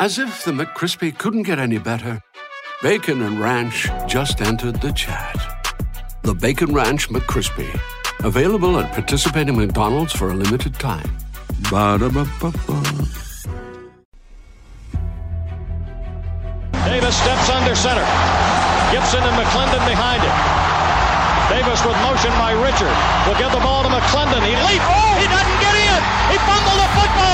As if the McCrispy couldn't get any better, Bacon and Ranch just entered the chat. The Bacon Ranch McCrispy, available at participating McDonald's for a limited time. Ba-da-ba-ba-ba. Davis steps under center. Gibson and McClendon behind him. Davis with motion by Richard. Will give the ball to McClendon. He leaps. Oh, he doesn't get in. He fumbled the football.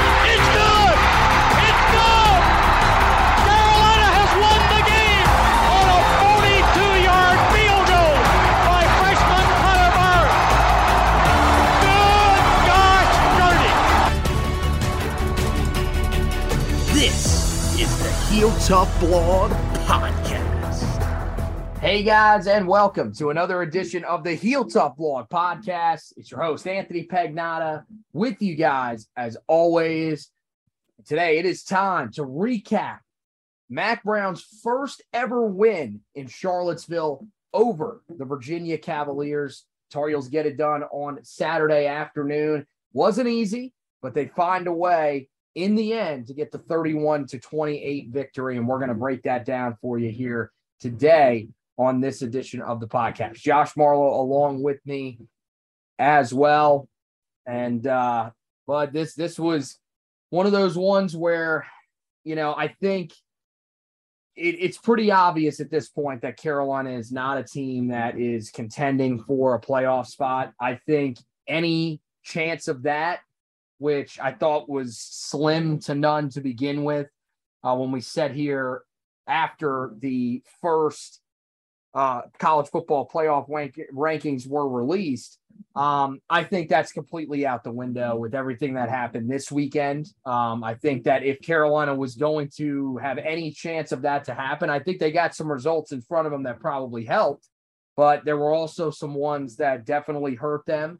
Heel Tough Blog Podcast. Hey guys, and welcome to another edition of the Heel Tough Blog Podcast. It's your host, Anthony Pagnotta, with you guys as always. Today it is time to recap Mack Brown's first ever win in Charlottesville over the Virginia Cavaliers. Tar Heels get it done on Saturday afternoon. Wasn't easy, but they find a way in the end to get the 31 to 28 victory. And we're going to break that down for you here today on this edition of the podcast. Josh Marlowe along with me as well. And uh, but this this was one of those ones where, you know, I think it, it's pretty obvious at this point that Carolina is not a team that is contending for a playoff spot. I think any chance of that, which I thought was slim to none to begin with, uh, when we sat here after the first uh, college football playoff rank- rankings were released. Um, I think that's completely out the window with everything that happened this weekend. Um, I think that if Carolina was going to have any chance of that to happen, I think they got some results in front of them that probably helped, but there were also some ones that definitely hurt them.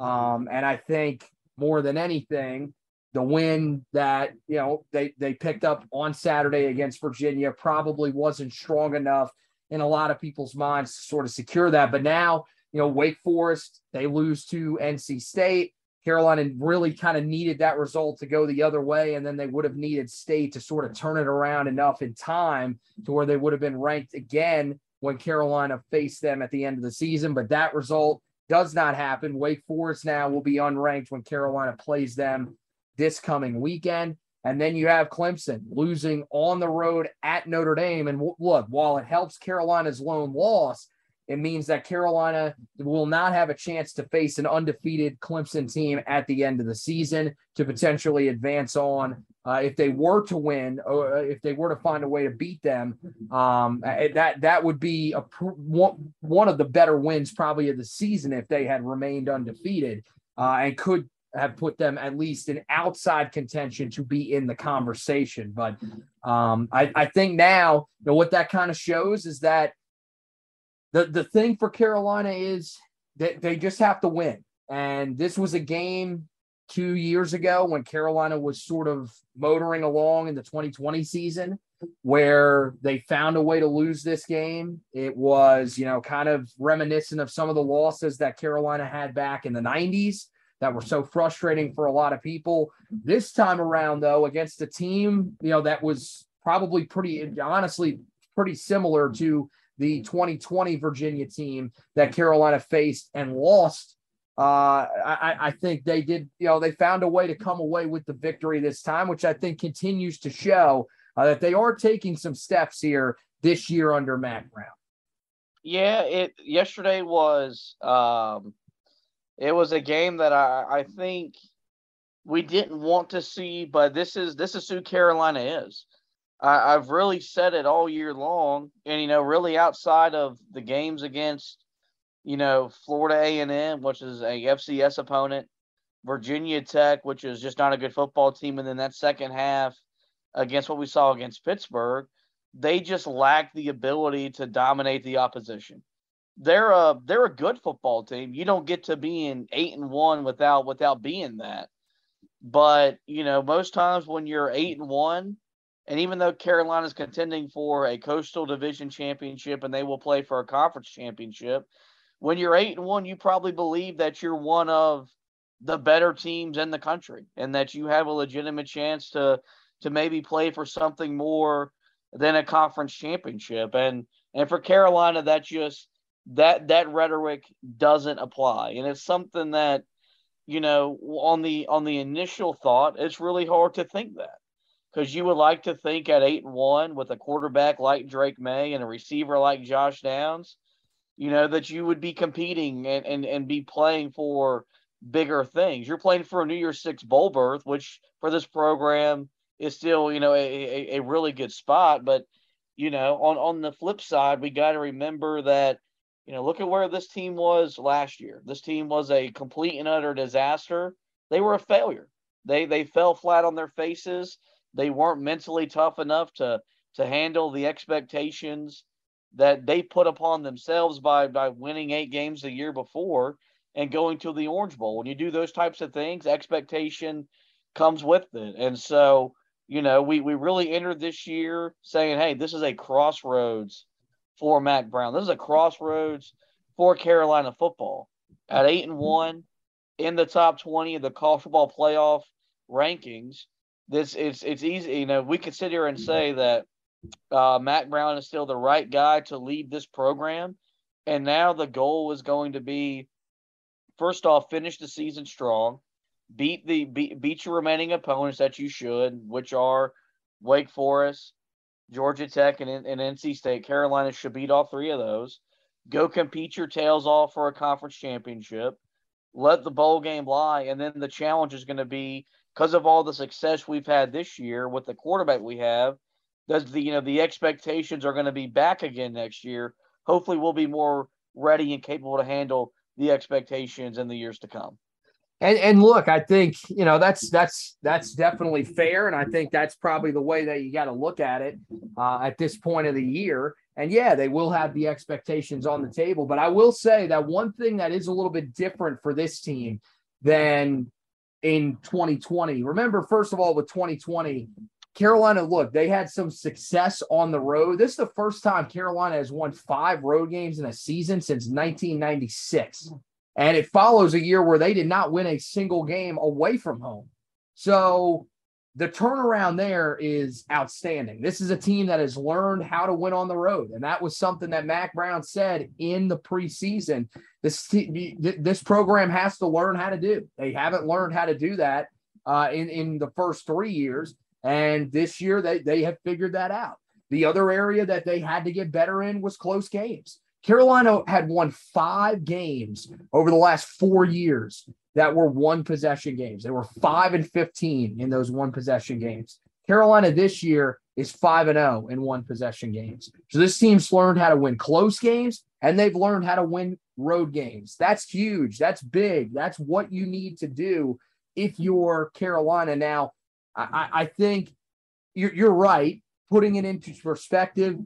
Um, and I think more than anything, the win that you know they they picked up on Saturday against Virginia probably wasn't strong enough in a lot of people's minds to sort of secure that. But now, you know, Wake Forest, they lose to NC State. Carolina really kind of needed that result to go the other way. And then they would have needed State to sort of turn it around enough in time to where they would have been ranked again when Carolina faced them at the end of the season. But that result does not happen. Wake Forest now will be unranked when Carolina plays them this coming weekend. And then you have Clemson losing on the road at Notre Dame. And look, while it helps Carolina's lone loss, it means that Carolina will not have a chance to face an undefeated Clemson team at the end of the season to potentially advance on. Uh, if they were to win, or if they were to find a way to beat them, um, eh, that that would be a one, one of the better wins probably of the season if they had remained undefeated uh, and could have put them at least in outside contention to be in the conversation. But um, I, I think now, you know, what that kind of shows is that the the thing for Carolina is that they just have to win. And this was a game two years ago when Carolina was sort of motoring along in the 2020 season where they found a way to lose this game. It was, you know, kind of reminiscent of some of the losses that Carolina had back in the 90s that were so frustrating for a lot of people. This time around, though, against a team, you know, that was probably pretty honestly pretty similar to the 2020 Virginia team that Carolina faced and lost. Uh, I, I think they did, you know, they found a way to come away with the victory this time, which I think continues to show uh, that they are taking some steps here this year under Mack Brown. Yeah, it yesterday was um, it was a game that I, I think we didn't want to see, but this is this is who Carolina is. I, I've really said it all year long, and you know, really outside of the games against, you know, Florida A and M, which is a FCS opponent, Virginia Tech, which is just not a good football team, and then that second half against what we saw against Pittsburgh, they just lack the ability to dominate the opposition. They're a they're a good football team. You don't get to being eight and one without without being that. But you know, most times when you're eight and one, and even though Carolina's contending for a coastal division championship and they will play for a conference championship, when you're eight and one, you probably believe that you're one of the better teams in the country and that you have a legitimate chance to to maybe play for something more than a conference championship. And and for Carolina, that just that that rhetoric doesn't apply. And it's something that you know, on the on the initial thought, it's really hard to think that because you would like to think at eight and one with a quarterback like Drake Maye and a receiver like Josh Downs, you know, that you would be competing and and, and be playing for bigger things. You're playing for a New Year's Six bowl berth, which for this program is still, you know, a, a, a really good spot. But, you know, on, on the flip side, we got to remember that you know, look at where this team was last year. This team was a complete and utter disaster. They were a failure. They they fell flat on their faces. They weren't mentally tough enough to to handle the expectations that they put upon themselves by by winning eight games the year before and going to the Orange Bowl. When you do those types of things, expectation comes with it. And so, you know, we we really entered this year saying, "Hey, this is a crossroads for Mack Brown. This is a crossroads for Carolina football. At eight and one, in the top twenty of the college football playoff rankings, this it's it's easy. You know, we could sit here and say that uh, Mack Brown is still the right guy to lead this program, and now the goal is going to be, first off, finish the season strong, beat the beat, beat your remaining opponents that you should, which are Wake Forest, Georgia Tech and, and NC State. Carolina should beat all three of those. Go compete your tails off for a conference championship. Let the bowl game lie. And then the challenge is going to be because of all the success we've had this year with the quarterback we have, does the you know the expectations are going to be back again next year. Hopefully we'll be more ready and capable to handle the expectations in the years to come. And and look, I think you know that's that's that's definitely fair, and I think that's probably the way that you got to look at it uh, at this point of the year. And yeah, they will have the expectations on the table, but I will say that one thing that is a little bit different for this team than in 2020. Remember, first of all, with 2020, Carolina, look, they had some success on the road. This is the first time Carolina has won five road games in a season since 1996. And it follows a year where they did not win a single game away from home. So the turnaround there is outstanding. This is a team that has learned how to win on the road. And that was something that Mack Brown said in the preseason. This, this program has to learn how to do. They haven't learned how to do that uh, in, in the first three years. And this year they, they have figured that out. The other area that they had to get better in was close games. Carolina had won five games over the last four years that were one possession games. They were five and 15 in those one possession games. Carolina this year is 5 and 0 in one possession games. So this team's learned how to win close games and they've learned how to win road games. That's huge. That's big. That's what you need to do if you're Carolina. Now, I, I think you're, you're right. Putting it into perspective,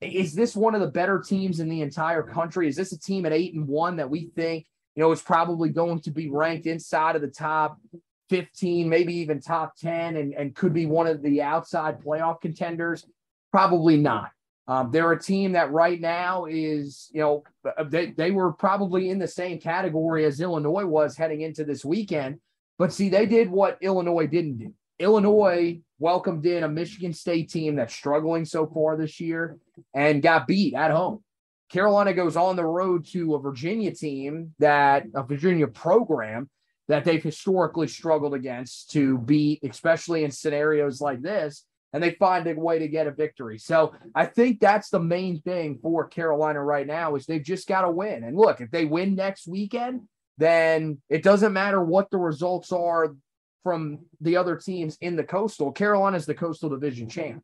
is this one of the better teams in the entire country? Is this a team at eight and one that we think, you know, is probably going to be ranked inside of the top 15, maybe even top 10, and, and could be one of the outside playoff contenders? Probably not. Um, they're a team that right now is, you know, uh, they, they were probably in the same category as Illinois was heading into this weekend. But see, they did what Illinois didn't do. Illinois welcomed in a Michigan State team that's struggling so far this year and got beat at home. Carolina goes on the road to a Virginia team that a Virginia program that they've historically struggled against to beat, especially in scenarios like this. And they find a way to get a victory. So I think that's the main thing for Carolina right now is they've just got to win. And look, if they win next weekend, then it doesn't matter what the results are from the other teams in the coastal. Carolina is the coastal division champ.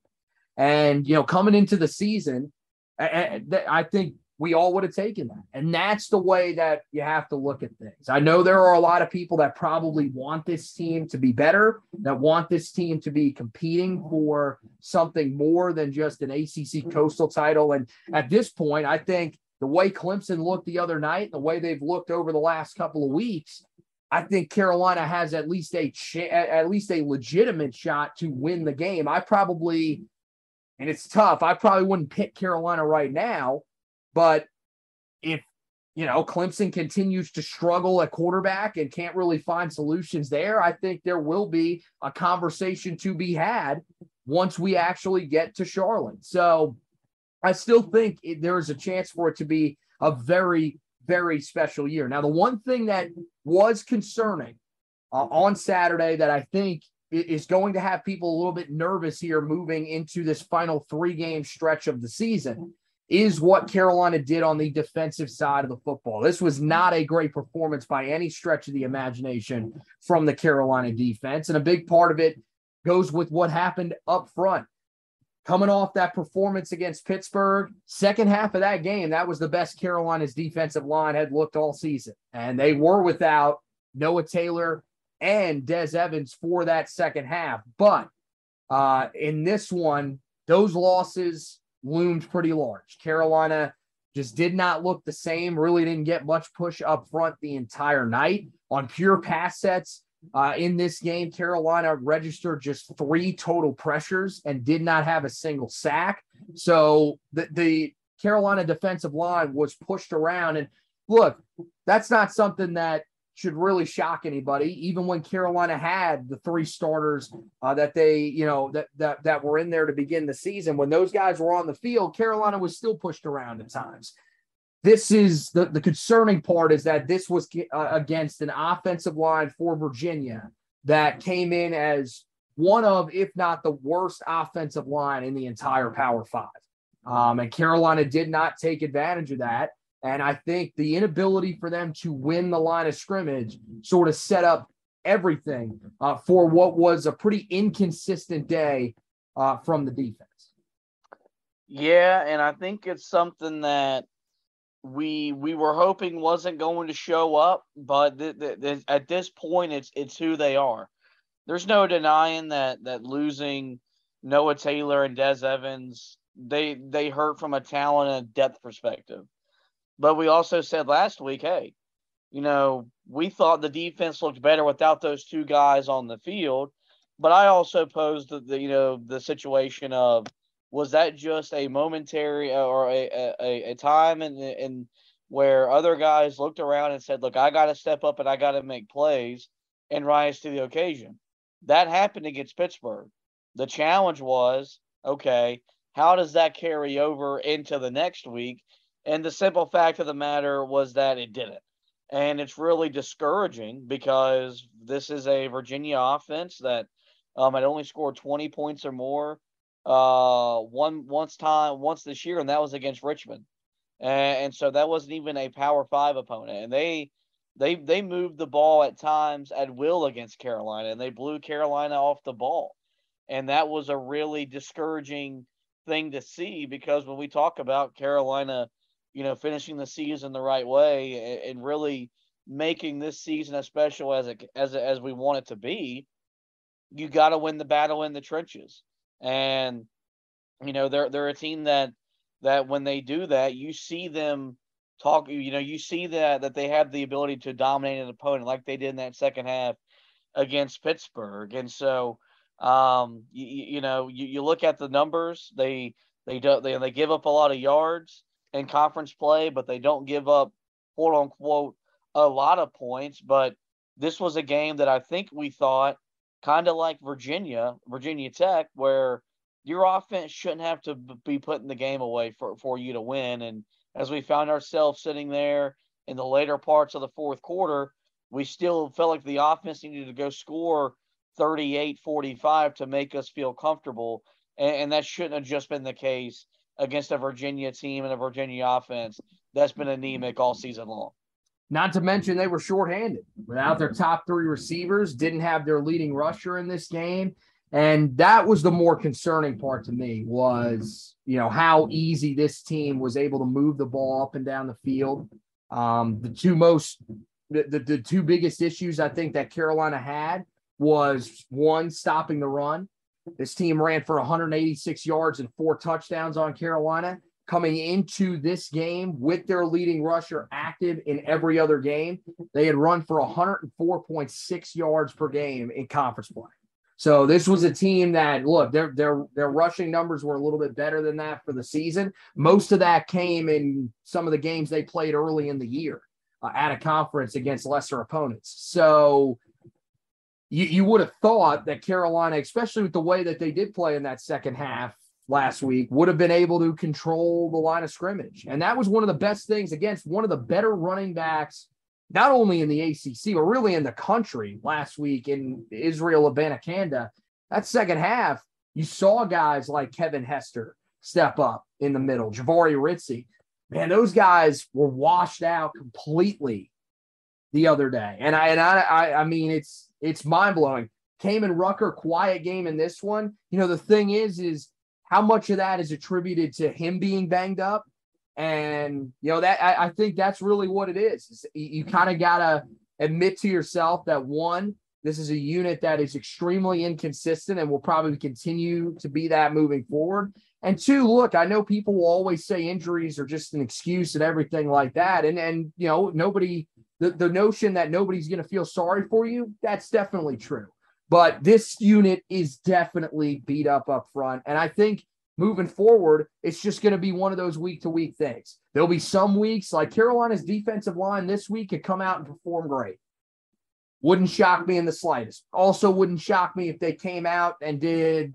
And, you know, coming into the season, I think we all would have taken that. And that's the way that you have to look at things. I know there are a lot of people that probably want this team to be better, that want this team to be competing for something more than just an ACC mm-hmm. coastal title. And at this point, I think the way Clemson looked the other night, the way they've looked over the last couple of weeks, I think Carolina has at least a ch- at least a legitimate shot to win the game. I probably, and it's tough. I probably wouldn't pick Carolina right now, but if you know Clemson continues to struggle at quarterback and can't really find solutions there, I think there will be a conversation to be had once we actually get to Charlotte. So I still think it, there is a chance for it to be a very very special year. Now, the one thing that was concerning uh, on Saturday that I think is going to have people a little bit nervous here moving into this final three game stretch of the season is what Carolina did on the defensive side of the football. This was not a great performance by any stretch of the imagination from the Carolina defense. And a big part of it goes with what happened up front coming off that performance against Pittsburgh, second half of that game, that was the best Carolina's defensive line had looked all season. And they were without Noah Taylor and Des Evans for that second half. But uh, in this one, those losses loomed pretty large. Carolina just did not look the same, really didn't get much push up front the entire night on pure pass sets. Uh, in this game, Carolina registered just three total pressures and did not have a single sack. So the, the Carolina defensive line was pushed around. And look, that's not something that should really shock anybody. Even when Carolina had the three starters uh, that they, you know, that that that were in there to begin the season, when those guys were on the field, Carolina was still pushed around at times this is the, the concerning part is that this was uh, against an offensive line for Virginia that came in as one of, if not the worst offensive line in the entire Power Five. Um, and Carolina did not take advantage of that. And I think the inability for them to win the line of scrimmage sort of set up everything uh, for what was a pretty inconsistent day uh, from the defense. Yeah, and I think it's something that we we were hoping wasn't going to show up, but th- th- th- at this point, it's it's who they are. There's no denying that that losing Noah Taylor and Des Evans they they hurt from a talent and depth perspective. But we also said last week, hey, you know, we thought the defense looked better without those two guys on the field. But I also posed the, the you know the situation of was that just a momentary uh, or a, a, a time and in where other guys looked around and said, look, I got to step up and I got to make plays and rise to the occasion. That happened against Pittsburgh. The challenge was, okay, how does that carry over into the next week? And the simple fact of the matter was that it didn't. And it's really discouraging because this is a Virginia offense that um, had only scored 20 points or more uh, one once time once this year, and that was against Richmond, and, and so that wasn't even a Power Five opponent, and they they they moved the ball at times at will against Carolina, and they blew Carolina off the ball, and that was a really discouraging thing to see because when we talk about Carolina, you know, finishing the season the right way and, and really making this season as special as it as as we want it to be, you got to win the battle in the trenches and you know they're they're a team that that when they do that, you see them talk. You know, you see that that they have the ability to dominate an opponent like they did in that second half against Pittsburgh, and so um, you, you know you, you look at the numbers. They they don't they they give up a lot of yards in conference play, but they don't give up quote unquote a lot of points. But this was a game that I think we thought kind of like Virginia, Virginia Tech, where your offense shouldn't have to be putting the game away for, for you to win. And as we found ourselves sitting there in the later parts of the fourth quarter, we still felt like the offense needed to go score 38 45 to make us feel comfortable. And, and that shouldn't have just been the case against a Virginia team and a Virginia offense that's been anemic all season long. Not to mention they were shorthanded without their top three receivers, didn't have their leading rusher in this game. And that was the more concerning part to me was, you know, how easy this team was able to move the ball up and down the field. Um, the two most, the, the, the two biggest issues I think that Carolina had was one, stopping the run. This team ran for 186 yards and four touchdowns on Carolina coming into this game with their leading rusher active in every other game. They had run for 104.6 yards per game in conference play. So this was a team that look, their their their rushing numbers were a little bit better than that for the season. Most of that came in some of the games they played early in the year uh, at a conference against lesser opponents. So you, you would have thought that Carolina, especially with the way that they did play in that second half, last week would have been able to control the line of scrimmage. And that was one of the best things against one of the better running backs, not only in the ACC, but really in the country last week in Israel Abanikanda. That second half, you saw guys like Kevin Hester step up in the middle, Jahvaree Ritzie. Man, those guys were washed out completely the other day. And I and I I, I mean it's it's mind blowing. Kaimon Rucker, quiet game in this one. You know, the thing is, is how much of that is attributed to him being banged up? And you know that I, I think that's really what it is. you, you kind of gotta admit to yourself that one, this is a unit that is extremely inconsistent and will probably continue to be that moving forward. And two, look, I know people will always say injuries are just an excuse and everything like that. And and you know, nobody the, the notion that nobody's gonna feel sorry for you, that's definitely true. But this unit is definitely beat up up front. And I think moving forward, it's just going to be one of those week to week things. There'll be some weeks like Carolina's defensive line this week could come out and perform great. Wouldn't shock me in the slightest. Also, wouldn't shock me if they came out and did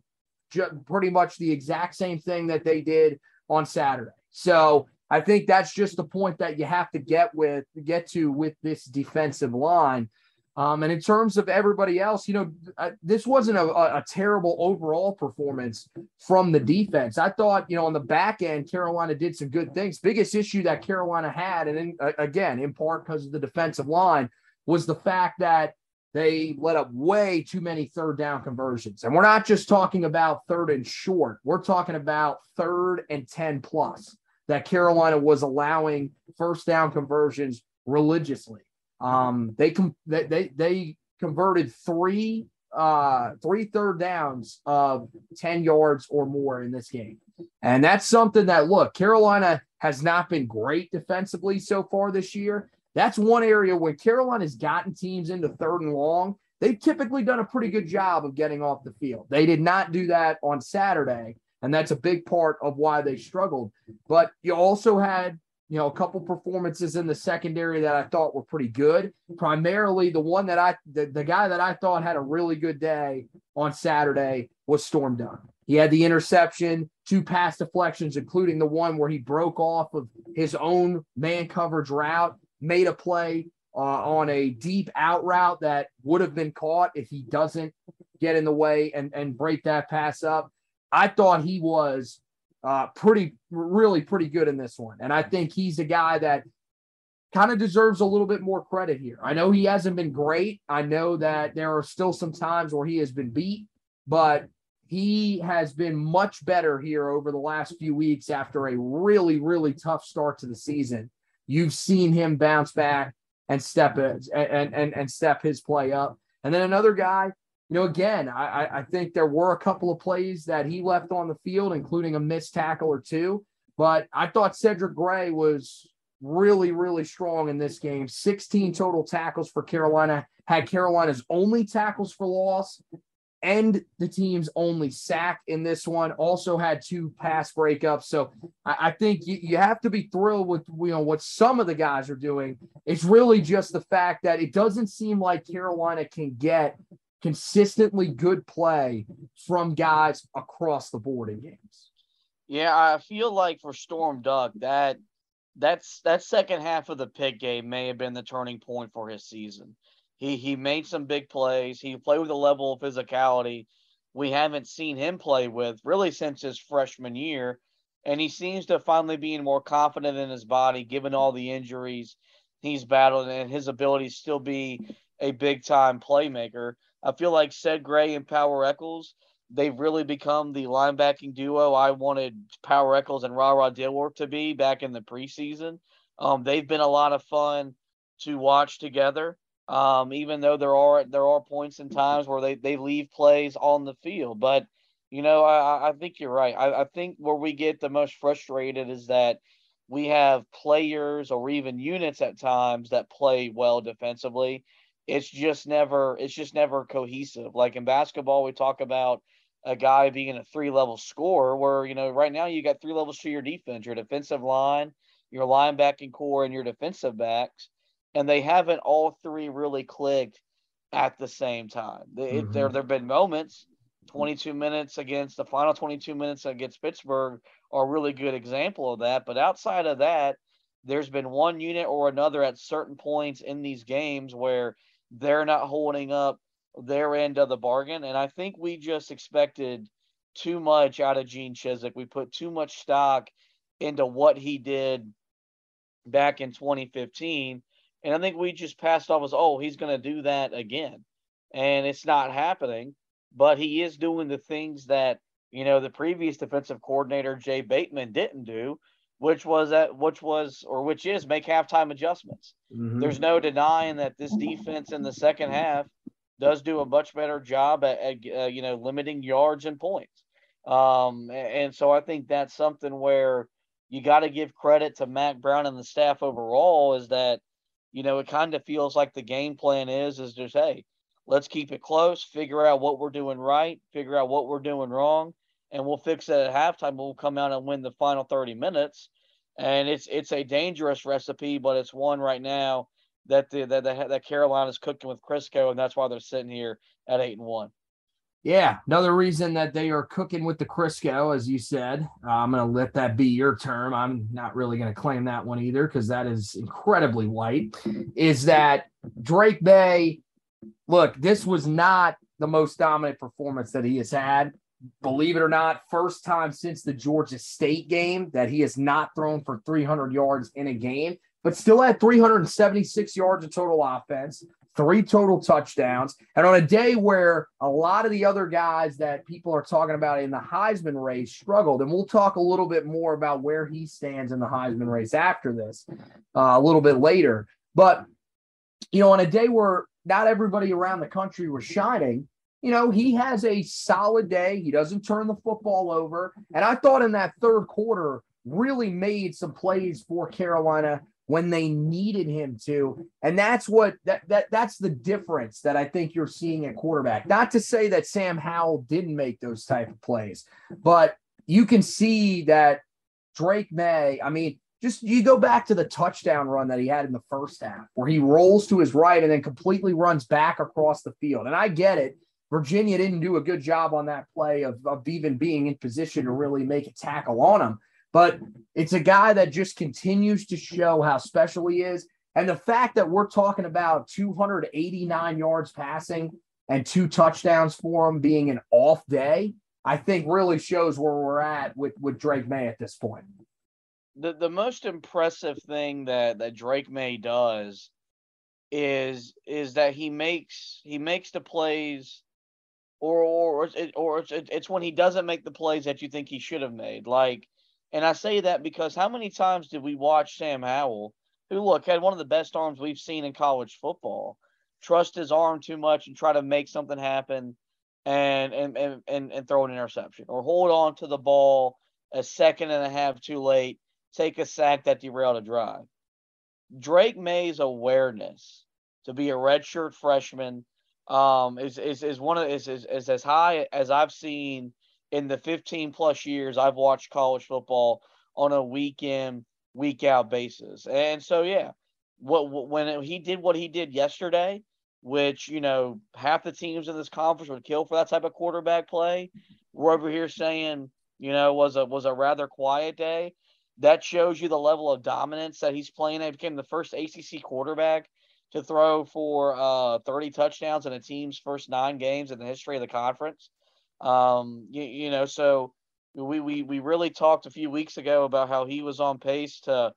ju- pretty much the exact same thing that they did on Saturday. So I think that's just the point that you have to get with get to with this defensive line. Um, and in terms of everybody else, you know, uh, this wasn't a, a, terrible overall performance from the defense. I thought, you know, on the back end, Carolina did some good things. Biggest issue that Carolina had, and in, uh, again, in part because of the defensive line, was the fact that they let up way too many third down conversions. And we're not just talking about third and short, we're talking about third and 10 plus that Carolina was allowing first down conversions religiously. Um, they com- they, they they converted three uh three third downs of 10 yards or more in this game. And that's something that look, Carolina has not been great defensively so far this year. That's one area where Carolina's gotten teams into third and long. They've typically done a pretty good job of getting off the field. They did not do that on Saturday, and that's a big part of why they struggled. But you also had you know, a couple performances in the secondary that I thought were pretty good. Primarily, the one that I, the, the guy that I thought had a really good day on Saturday was Storm Duck. He had the interception, two pass deflections, including the one where he broke off of his own man coverage route, made a play uh, on a deep out route that would have been caught if he doesn't get in the way and, and break that pass up. I thought he was uh, pretty, really pretty good in this one. And I think he's a guy that kind of deserves a little bit more credit here. I know he hasn't been great. I know that there are still some times where he has been beat, but he has been much better here over the last few weeks after a really, really tough start to the season. You've seen him bounce back and step and and and step his play up. And then another guy you know, again, I, I think there were a couple of plays that he left on the field, including a missed tackle or two. But I thought Cedric Gray was really, really strong in this game. 16 total tackles for Carolina, had Carolina's only tackles for loss and the team's only sack in this one. Also had two pass breakups. So I, I think you, you have to be thrilled with you know what some of the guys are doing. It's really just the fact that it doesn't seem like Carolina can get consistently good play from guys across the board in games. Yeah, I feel like for Storm Duck that that's that second half of the Pitt game may have been the turning point for his season. He he made some big plays. He played with a level of physicality we haven't seen him play with really since his freshman year. And he seems to finally being more confident in his body, given all the injuries he's battled and his ability to still be a big time playmaker. I feel like Ced Gray and Power Echols, they've really become the linebacking duo I wanted Power Echols and Ra Ra Dilworth to be back in the preseason. Um, they've been a lot of fun to watch together. Um, even though there are there are points and times where they, they leave plays on the field. But you know, I, I think you're right. I, I think where we get the most frustrated is that we have players or even units at times that play well defensively. It's just never it's just never cohesive. Like in basketball, we talk about a guy being a three level scorer where you know right now you got three levels to your defense, your defensive line, your linebacking core, and your defensive backs and they haven't all three really clicked at the same time. They, mm-hmm. There there have been moments. 22 minutes against the final 22 minutes against Pittsburgh are a really good example of that. But outside of that, there's been one unit or another at certain points in these games where they're not holding up their end of the bargain. And I think we just expected too much out of Gene Chizik. We put too much stock into what he did back in 2015 and I think we just passed off as, oh, he's going to do that again. And it's not happening, but he is doing the things that, you know, the previous defensive coordinator, Jay Bateman, didn't do, which was that, which was, or which is make halftime adjustments. Mm-hmm. There's no denying that this defense in the second half does do a much better job at, at uh, you know, limiting yards and points. Um, and so I think that's something where you got to give credit to Mack Brown and the staff overall is that you know, it kind of feels like the game plan is is just hey, let's keep it close, figure out what we're doing right, figure out what we're doing wrong, and we'll fix it at halftime. We'll come out and win the final 30 minutes. And it's it's a dangerous recipe, but it's one right now that the that that, that Carolina's cooking with Crisco, and that's why they're sitting here at eight and one. Yeah, another reason that they are cooking with the Crisco, as you said. Uh, I'm going to let that be your term. I'm not really going to claim that one either because that is incredibly white. Is that Drake Maye? Look, this was not the most dominant performance that he has had. Believe it or not, first time since the Georgia State game that he has not thrown for 300 yards in a game, but still had 376 yards of total offense three total touchdowns. And on a day where a lot of the other guys that people are talking about in the Heisman race struggled, and we'll talk a little bit more about where he stands in the Heisman race after this uh, a little bit later. But, you know, on a day where not everybody around the country was shining, you know, he has a solid day. He doesn't turn the football over. And I thought in that third quarter, really made some plays for Carolina when they needed him to. And that's what that, that that's the difference that I think you're seeing at quarterback. Not to say that Sam Howell didn't make those type of plays, but you can see that Drake Maye, I mean, just you go back to the touchdown run that he had in the first half where he rolls to his right and then completely runs back across the field. And I get it. Virginia didn't do a good job on that play of, of even being in position to really make a tackle on him. But it's a guy that just continues to show how special he is. And the fact that we're talking about 289 yards passing and two touchdowns for him being an off day, I think really shows where we're at with, with Drake Maye at this point. The the most impressive thing that, that Drake Maye does is is that he makes he makes the plays or or or it's, it's when he doesn't make the plays that you think he should have made. Like and I say that because how many times did we watch Sam Howell, who look had one of the best arms we've seen in college football, trust his arm too much and try to make something happen and and and and, and throw an interception or hold on to the ball a second and a half too late, take a sack that derailed a drive. Drake Maye's awareness to be a redshirt freshman um, is, is is one of is, is is as high as I've seen in the 15 plus years I've watched college football on a week in, week out basis. And so, yeah, what, when it, he did what he did yesterday, which, you know, half the teams in this conference would kill for that type of quarterback play. We're over here saying, you know, was a was a rather quiet day. That shows you the level of dominance that he's playing. He became the first ACC quarterback to throw for uh, 30 touchdowns in a team's first nine games in the history of the conference. Um, you, you know, so we, we we really talked a few weeks ago about how he was on pace to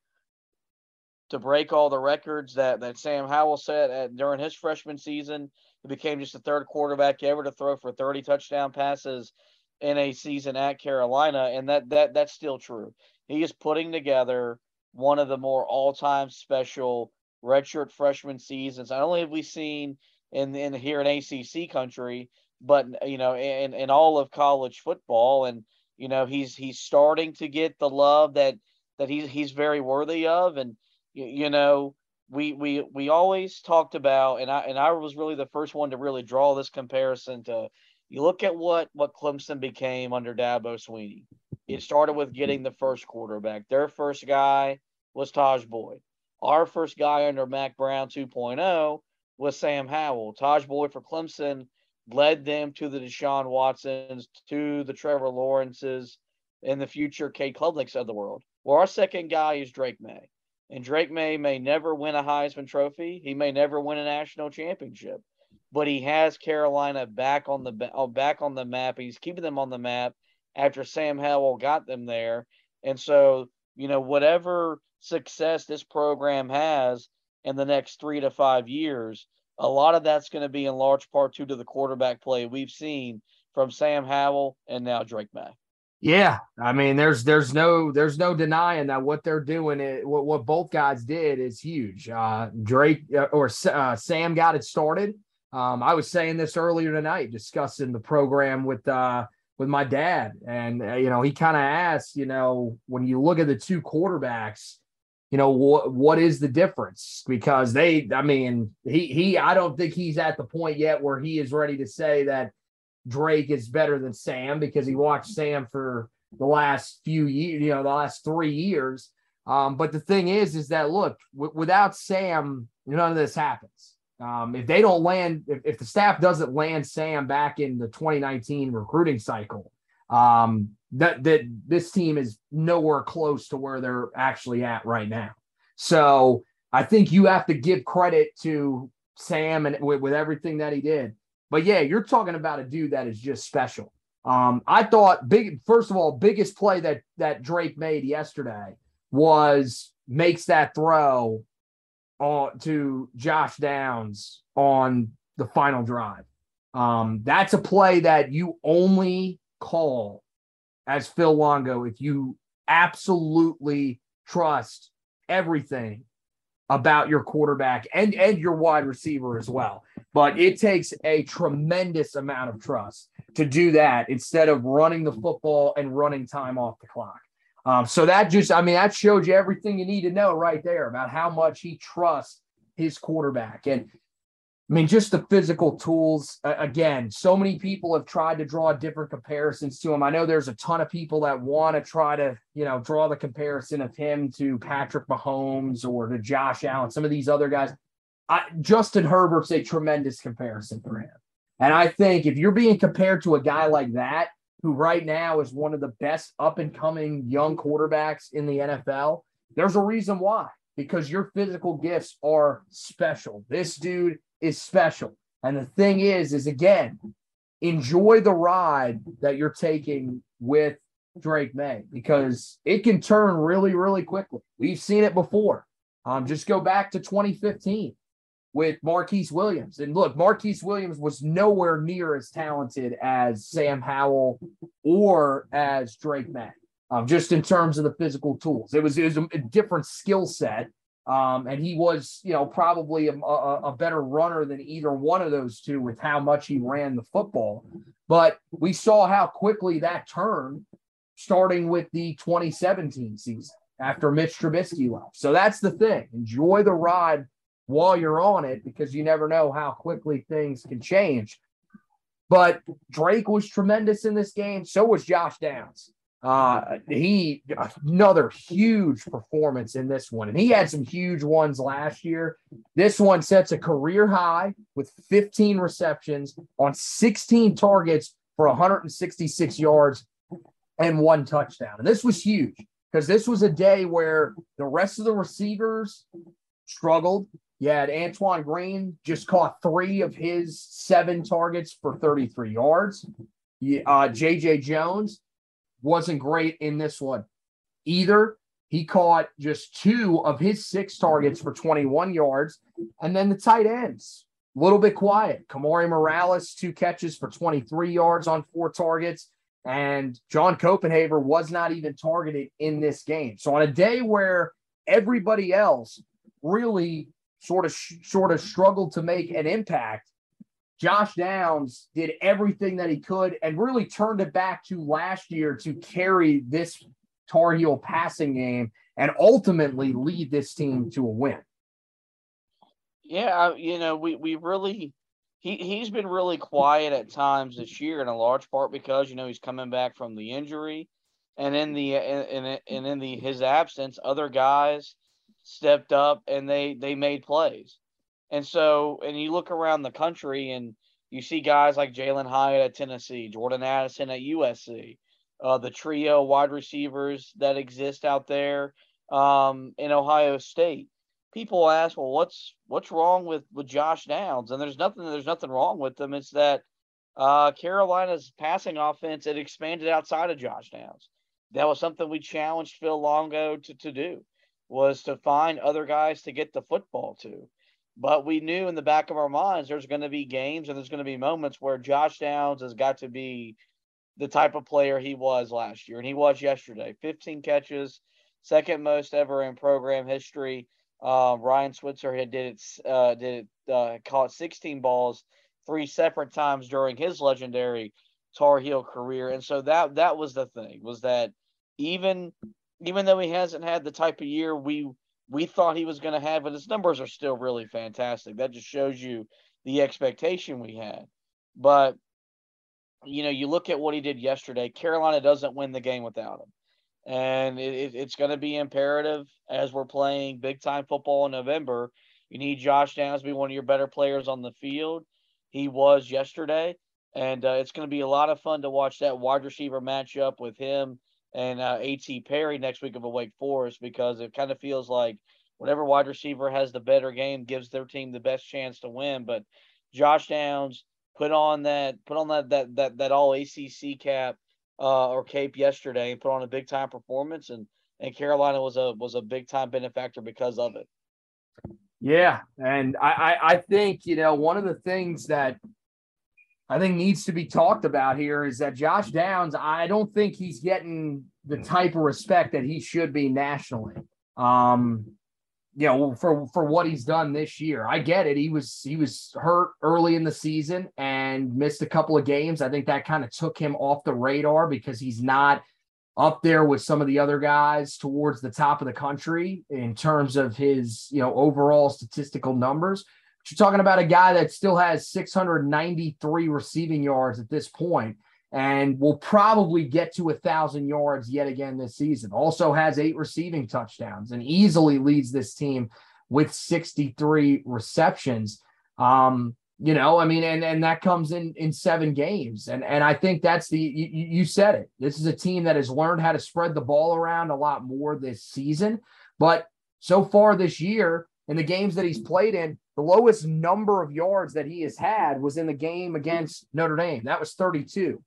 to break all the records that that Sam Howell set at, during his freshman season. He became just the third quarterback ever to throw for 30 touchdown passes in a season at Carolina, and that that that's still true. He is putting together one of the more all-time special redshirt freshman seasons. Not only have we seen in in here in ACC country, but you know, in in all of college football, and you know, he's he's starting to get the love that that he's he's very worthy of, and you, you know. We, we we always talked about and I and I was really the first one to really draw this comparison to you look at what what Clemson became under Dabo Swinney. It started with getting the first quarterback. Their first guy was Tajh Boyd. Our first guy under Mack Brown 2.0 was Sam Howell. Tajh Boyd for Clemson led them to the Deshaun Watsons, to the Trevor Lawrences, in the future Cade Klubniks of the world. Well, our second guy is Drake Maye. And Drake Maye may never win a Heisman Trophy. He may never win a national championship, but he has Carolina back on the oh, back on the map. He's keeping them on the map after Sam Howell got them there. And so, you know, whatever success this program has in the next three to five years, a lot of that's going to be in large part due to the quarterback play we've seen from Sam Howell and now Drake Maye. Yeah, I mean, there's there's no there's no denying that what they're doing, it, what what both guys did is huge. Uh, Drake uh, or uh, Sam got it started. Um, I was saying this earlier tonight, discussing the program with uh, with my dad, and uh, you know, he kind of asked, you know, when you look at the two quarterbacks, you know what what is the difference? Because they i mean he he i don't think he's at the point yet where he is ready to say that drake is better than sam because he watched sam for the last few years you know the last three years. Um, but the thing is is that look w- without sam none of this happens. Um, if they don't land if, if the staff doesn't land sam back in the 2019 recruiting cycle um, that that this team is nowhere close to where they're actually at right now. So I think you have to give credit to Sam and with, with everything that he did. But yeah, you're talking about a dude that is just special. Um, I thought big first of all, biggest play that that Drake made yesterday was makes that throw on to Josh Downs on the final drive. Um, that's a play that you only call as Phil Longo if you absolutely trust everything about your quarterback and and your wide receiver as well. But it takes a tremendous amount of trust to do that instead of running the football and running time off the clock. Um, so that just, I mean, that showed you everything you need to know right there about how much he trusts his quarterback. And I mean, just the physical tools. Uh, again, so many people have tried to draw different comparisons to him. I know there's a ton of people that want to try to, you know, draw the comparison of him to Patrick Mahomes or to Josh Allen, some of these other guys. I, Justin Herbert's a tremendous comparison for him. And I think if you're being compared to a guy like that, who right now is one of the best up and coming young quarterbacks in the NFL, there's a reason why. Because your physical gifts are special. This dude is special. And the thing is, is again, enjoy the ride that you're taking with Drake Maye because it can turn really, really quickly. We've seen it before. Um, just go back to 2015 with Marquise Williams. And look, Marquise Williams was nowhere near as talented as Sam Howell or as Drake Maye, um, just in terms of the physical tools. It was, it was a, a different skill set. Um, and he was, you know, probably a, a, a, better runner than either one of those two with how much he ran the football. But we saw how quickly that turned, starting with the 2017 season after Mitch Trubisky left. So that's the thing. Enjoy the ride while you're on it because you never know how quickly things can change. But Drake was tremendous in this game. So was Josh Downs. Uh, he another huge performance in this one, and he had some huge ones last year. This one sets a career high with 15 receptions on 16 targets for 166 yards and one touchdown. And this was huge because this was a day where the rest of the receivers struggled. You had Antoine Green just caught three of his seven targets for 33 yards. Uh, JJ Jones wasn't great in this one either. He caught just two of his six targets for 21 yards. And then the tight ends, a little bit quiet. Kamari Morales, two catches for 23 yards on four targets. And John Copenhaver was not even targeted in this game. So on a day where everybody else really sort of sort of struggled to make an impact, Josh Downs did everything that he could and really turned it back to last year to carry this Tar Heel passing game and ultimately lead this team to a win. Yeah, you know, we we really he he's been really quiet at times this year in a large part because you know he's coming back from the injury and in the and, and in the his absence other guys stepped up and they they made plays. And so, and you look around the country and you see guys like Jalin Hyatt at Tennessee, Jordan Addison at USC, uh, the trio wide receivers that exist out there um, in Ohio State. People ask, well, what's what's wrong with with Josh Downs? And there's nothing there's nothing wrong with them. It's that uh, Carolina's passing offense it expanded outside of Josh Downs. That was something we challenged Phil Longo to to do was to find other guys to get the football to. But we knew in the back of our minds there's going to be games and there's going to be moments where Josh Downs has got to be the type of player he was last year, and he was yesterday. 15 catches, second most ever in program history. Uh, Ryan Switzer had did it, uh, did it, uh, caught 16 balls three separate times during his legendary Tar Heel career, and so that that was the thing was that even even though he hasn't had the type of year we we thought he was going to have, but his numbers are still really fantastic. That just shows you the expectation we had. But you know, you look at what he did yesterday. Carolina doesn't win the game without him, and it, it's going to be imperative as we're playing big time football in November. You need Josh Downs to be one of your better players on the field. He was yesterday, and uh, it's going to be a lot of fun to watch that wide receiver matchup with him and uh, A.T. Perry next week of a Wake Forest because it kind of feels like whatever wide receiver has the better game gives their team the best chance to win. But Josh Downs put on that put on that that that that all ACC cap uh, or cape yesterday and put on a big time performance and and Carolina was a was a big time benefactor because of it. Yeah, and I, I I think you know one of the things that I think needs to be talked about here is that Josh Downs, I don't think he's getting the type of respect that he should be nationally. Um, you know, for for what he's done this year. I get it. He was he was hurt early in the season and missed a couple of games. I think that kind of took him off the radar because he's not up there with some of the other guys towards the top of the country in terms of his, you know, overall statistical numbers you're talking about a guy that still has 693 receiving yards at this point and will probably get to a thousand yards yet again this season. Also has eight receiving touchdowns and easily leads this team with 63 receptions. Um, you know, I mean, and and that comes in in seven games, and and I think that's the you, you said it. This is a team that has learned how to spread the ball around a lot more this season, but so far this year in the games that he's played in, the lowest number of yards that he has had was in the game against Notre Dame. That was 32.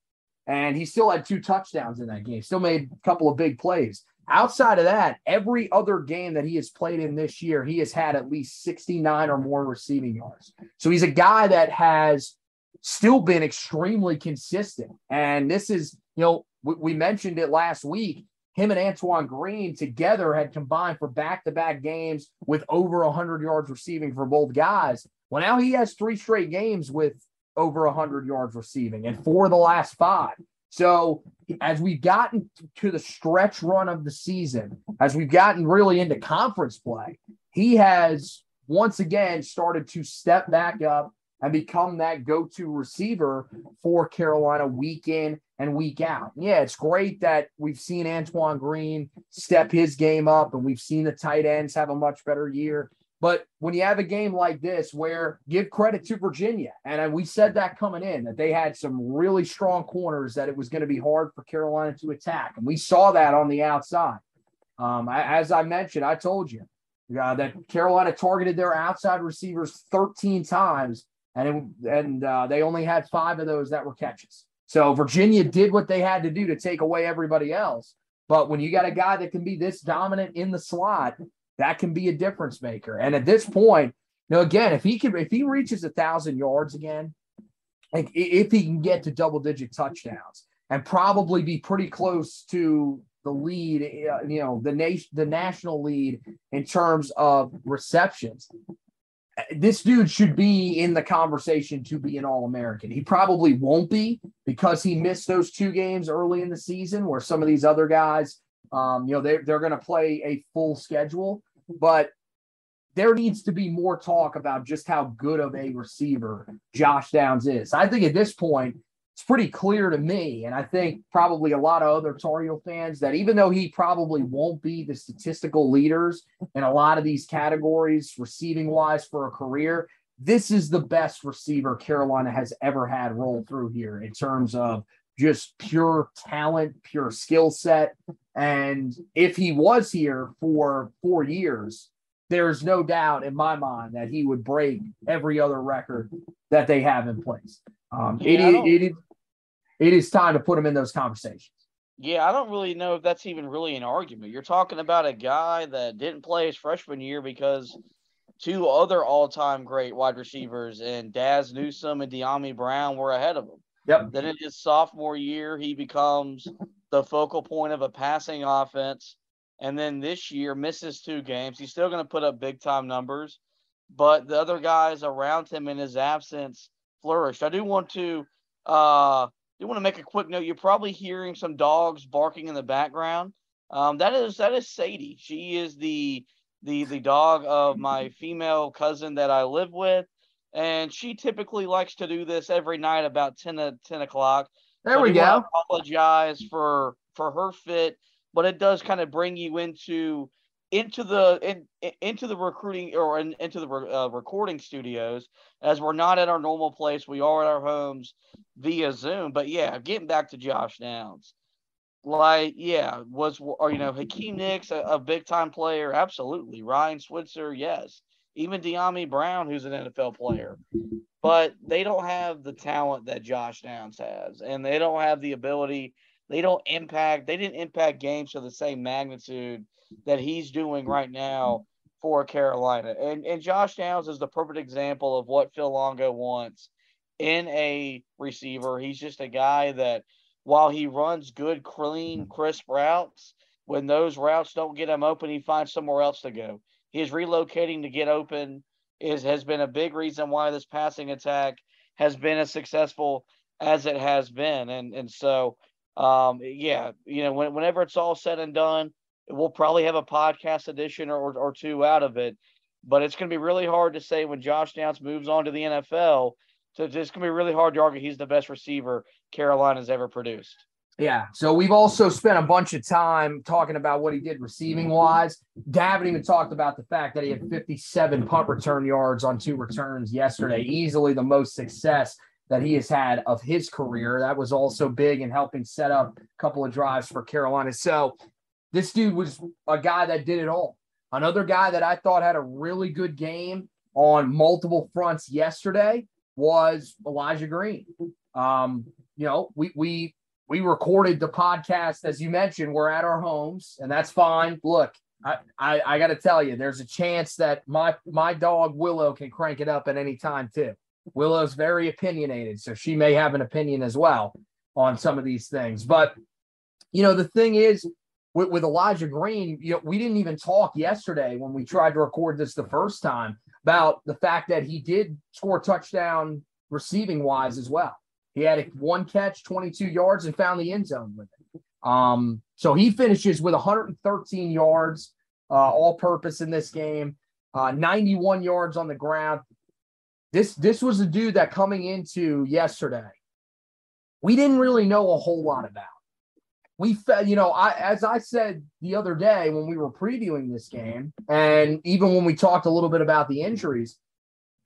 And he still had two touchdowns in that game, still made a couple of big plays. Outside of that, every other game that he has played in this year, he has had at least 69 or more receiving yards. So he's a guy that has still been extremely consistent. And this is, you know, we, we mentioned it last week him and Antoine Green together had combined for back to back games with over 100 yards receiving for both guys. Well, now he has three straight games with over 100 yards receiving and four of the last five. So, as we've gotten to the stretch run of the season, as we've gotten really into conference play, he has once again started to step back up and become that go to receiver for Carolina week in and week out. Yeah, it's great that we've seen Antoine Green step his game up and we've seen the tight ends have a much better year. But when you have a game like this, where give credit to Virginia, and we said that coming in, that they had some really strong corners, that it was going to be hard for Carolina to attack. And we saw that on the outside. Um, I, as I mentioned, I told you uh, that Carolina targeted their outside receivers 13 times, and, it, and uh, they only had five of those that were catches. So Virginia did what they had to do to take away everybody else. But when you got a guy that can be this dominant in the slot, that can be a difference maker. And at this point, you know, again, if he can, if he reaches a thousand yards again, like if he can get to double digit touchdowns and probably be pretty close to the lead, uh, you know, the nation, the national lead in terms of receptions, this dude should be in the conversation to be an All American. He probably won't be because he missed those two games early in the season where some of these other guys, um, you know, they're, they're going to play a full schedule. But there needs to be more talk about just how good of a receiver Josh Downs is. I think at this point, it's pretty clear to me, and I think probably a lot of other Tar Heel fans, that even though he probably won't be the statistical leaders in a lot of these categories, receiving wise for a career, this is the best receiver Carolina has ever had roll through here in terms of just pure talent, pure skill set. And if he was here for four years, there's no doubt in my mind that he would break every other record that they have in place. Um, yeah, it, it, it is time to put him in those conversations. Yeah, I don't really know if that's even really an argument. You're talking about a guy that didn't play his freshman year because two other all-time great wide receivers and Dazz Newsome and Dyami Brown were ahead of him. Yep. Then in his sophomore year, he becomes the focal point of a passing offense. And then this year misses two games. He's still going to put up big time numbers, but the other guys around him in his absence flourished. I do want to uh do want to make a quick note. You're probably hearing some dogs barking in the background. Um, that is that is Sadie. She is the the the dog of my female cousin that I live with, and she typically likes to do this every night about 10 to 10 o'clock. There so we go. Apologize for for her fit, but it does kind of bring you into into the in, into the recruiting or in, into the uh, recording studios as we're not at our normal place we are at our homes via zoom but yeah getting back to josh downs like yeah was or you know hakeem nicks a, a big time player absolutely ryan switzer yes even Dyami Brown, who's an NFL player, but they don't have the talent that Josh Downs has, and they don't have the ability. They don't impact. They didn't impact games to the same magnitude that he's doing right now for Carolina. And and Josh Downs is the perfect example of what Phil Longo wants in a receiver. He's just a guy that while he runs good, clean, crisp routes, when those routes don't get him open, he finds somewhere else to go. His relocating to get open is has been a big reason why this passing attack has been as successful as it has been. And and so um, yeah, you know, when, whenever it's all said and done, we'll probably have a podcast edition or, or two out of it. But it's going to be really hard to say when Josh Downs moves on to the NFL. So it's going to be really hard to argue he's the best receiver Carolina's ever produced. Yeah. So we've also spent a bunch of time talking about what he did receiving wise. Gavin even talked about the fact that he had 57 punt return yards on two returns yesterday, easily the most success that he has had of his career. That was also big in helping set up a couple of drives for Carolina. So this dude was a guy that did it all. Another guy that I thought had a really good game on multiple fronts yesterday was Elijah Green. Um, you know, we we we recorded the podcast as you mentioned. We're at our homes, and that's fine. Look, I I, I got to tell you, there's a chance that my my dog Willow can crank it up at any time too. Willow's very opinionated, so she may have an opinion as well on some of these things. But you know, the thing is, with, with Elijah Green, you know, we didn't even talk yesterday when we tried to record this the first time about the fact that he did score touchdown receiving wise as well. He had a one catch, 22 yards, and found the end zone with it. Um, so he finishes with 113 yards, uh, all purpose in this game, uh, 91 yards on the ground. This this was a dude that coming into yesterday we didn't really know a whole lot about. We felt, you know, I as I said the other day when we were previewing this game, and even when we talked a little bit about the injuries,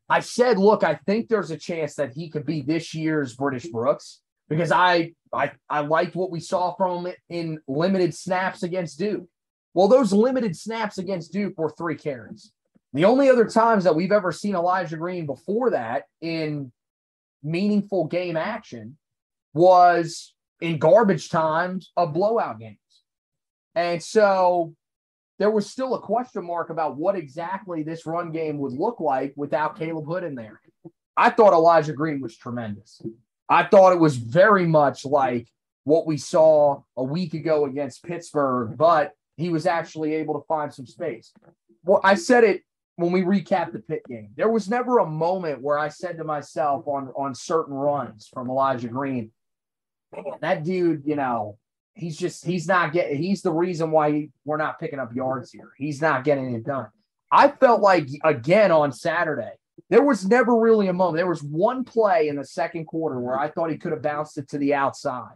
I said, look, I think there's a chance that he could be this year's British Brooks because I I I liked what we saw from him in limited snaps against Duke. Well, those limited snaps against Duke were three carries. The only other times that we've ever seen Elijah Green before that in meaningful game action was in garbage times of blowout games. And so there was still a question mark about what exactly this run game would look like without Caleb Hood in there. I thought Elijah Green was tremendous. I thought it was very much like what we saw a week ago against Pittsburgh, but he was actually able to find some space. Well, I said it when we recapped the pit game. There was never a moment where I said to myself on on certain runs from Elijah Green, that dude, you know, he's just he's not getting he's the reason why we're not picking up yards here. He's not getting it done. I felt like again on Saturday, there was never really a moment. There was one play in the second quarter where I thought he could have bounced it to the outside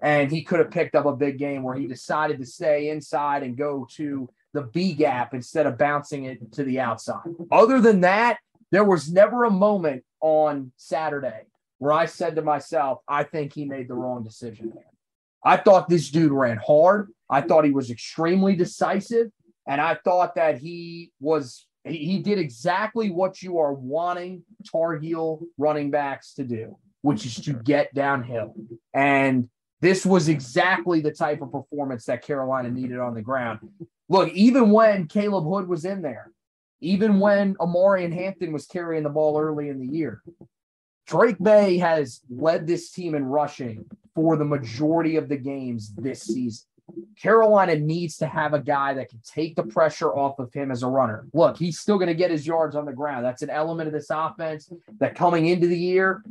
and he could have picked up a big game where he decided to stay inside and go to the B gap instead of bouncing it to the outside. Other than that, there was never a moment on Saturday where I said to myself, I think he made the wrong decision there. I thought this dude ran hard. I thought he was extremely decisive. And I thought that he was, he, he did exactly what you are wanting Tar Heel running backs to do, which is to get downhill. And this was exactly the type of performance that Carolina needed on the ground. Look, even when Caleb Hood was in there, even when Omarion Hampton was carrying the ball early in the year, Drake Maye has led this team in rushing for the majority of the games this season. Carolina needs to have a guy that can take the pressure off of him as a runner. Look, he's still going to get his yards on the ground. That's an element of this offense that coming into the year,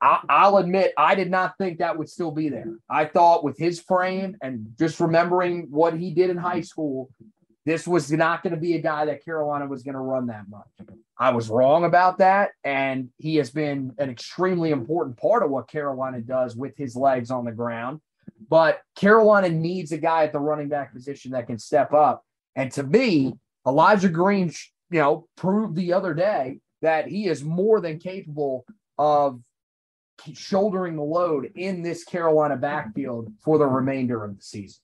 I, will admit I did not think that would still be there. I thought with his frame and just remembering what he did in high school, this was not going to be a guy that Carolina was going to run that much. I was wrong about that. And he has been an extremely important part of what Carolina does with his legs on the ground. But Carolina needs a guy at the running back position that can step up. And to me, Elijah Green, you know, proved the other day that he is more than capable of shouldering the load in this Carolina backfield for the remainder of the season.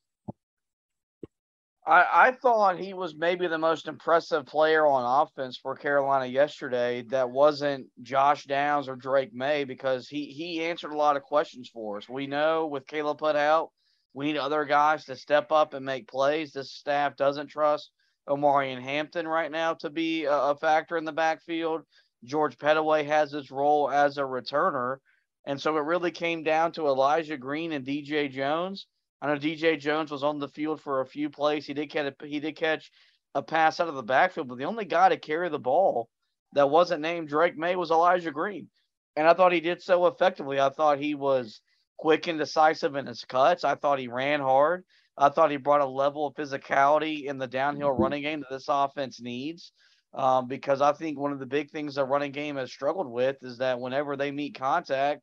I, I thought he was maybe the most impressive player on offense for Carolina yesterday that wasn't Josh Downs or Drake Maye because he he answered a lot of questions for us. We know with Caleb put out, we need other guys to step up and make plays. This staff doesn't trust Omarion Hampton right now to be a, a factor in the backfield. George Pettaway has his role as a returner. And so it really came down to Elijah Green and DJ Jones. I know DJ Jones was on the field for a few plays. He did catch a, he did catch a pass out of the backfield, but the only guy to carry the ball that wasn't named Drake Maye was Elijah Green. And I thought he did so effectively. I thought he was quick and decisive in his cuts. I thought he ran hard. I thought he brought a level of physicality in the downhill running game that this offense needs. Um, because I think one of the big things the running game has struggled with is that whenever they meet contact,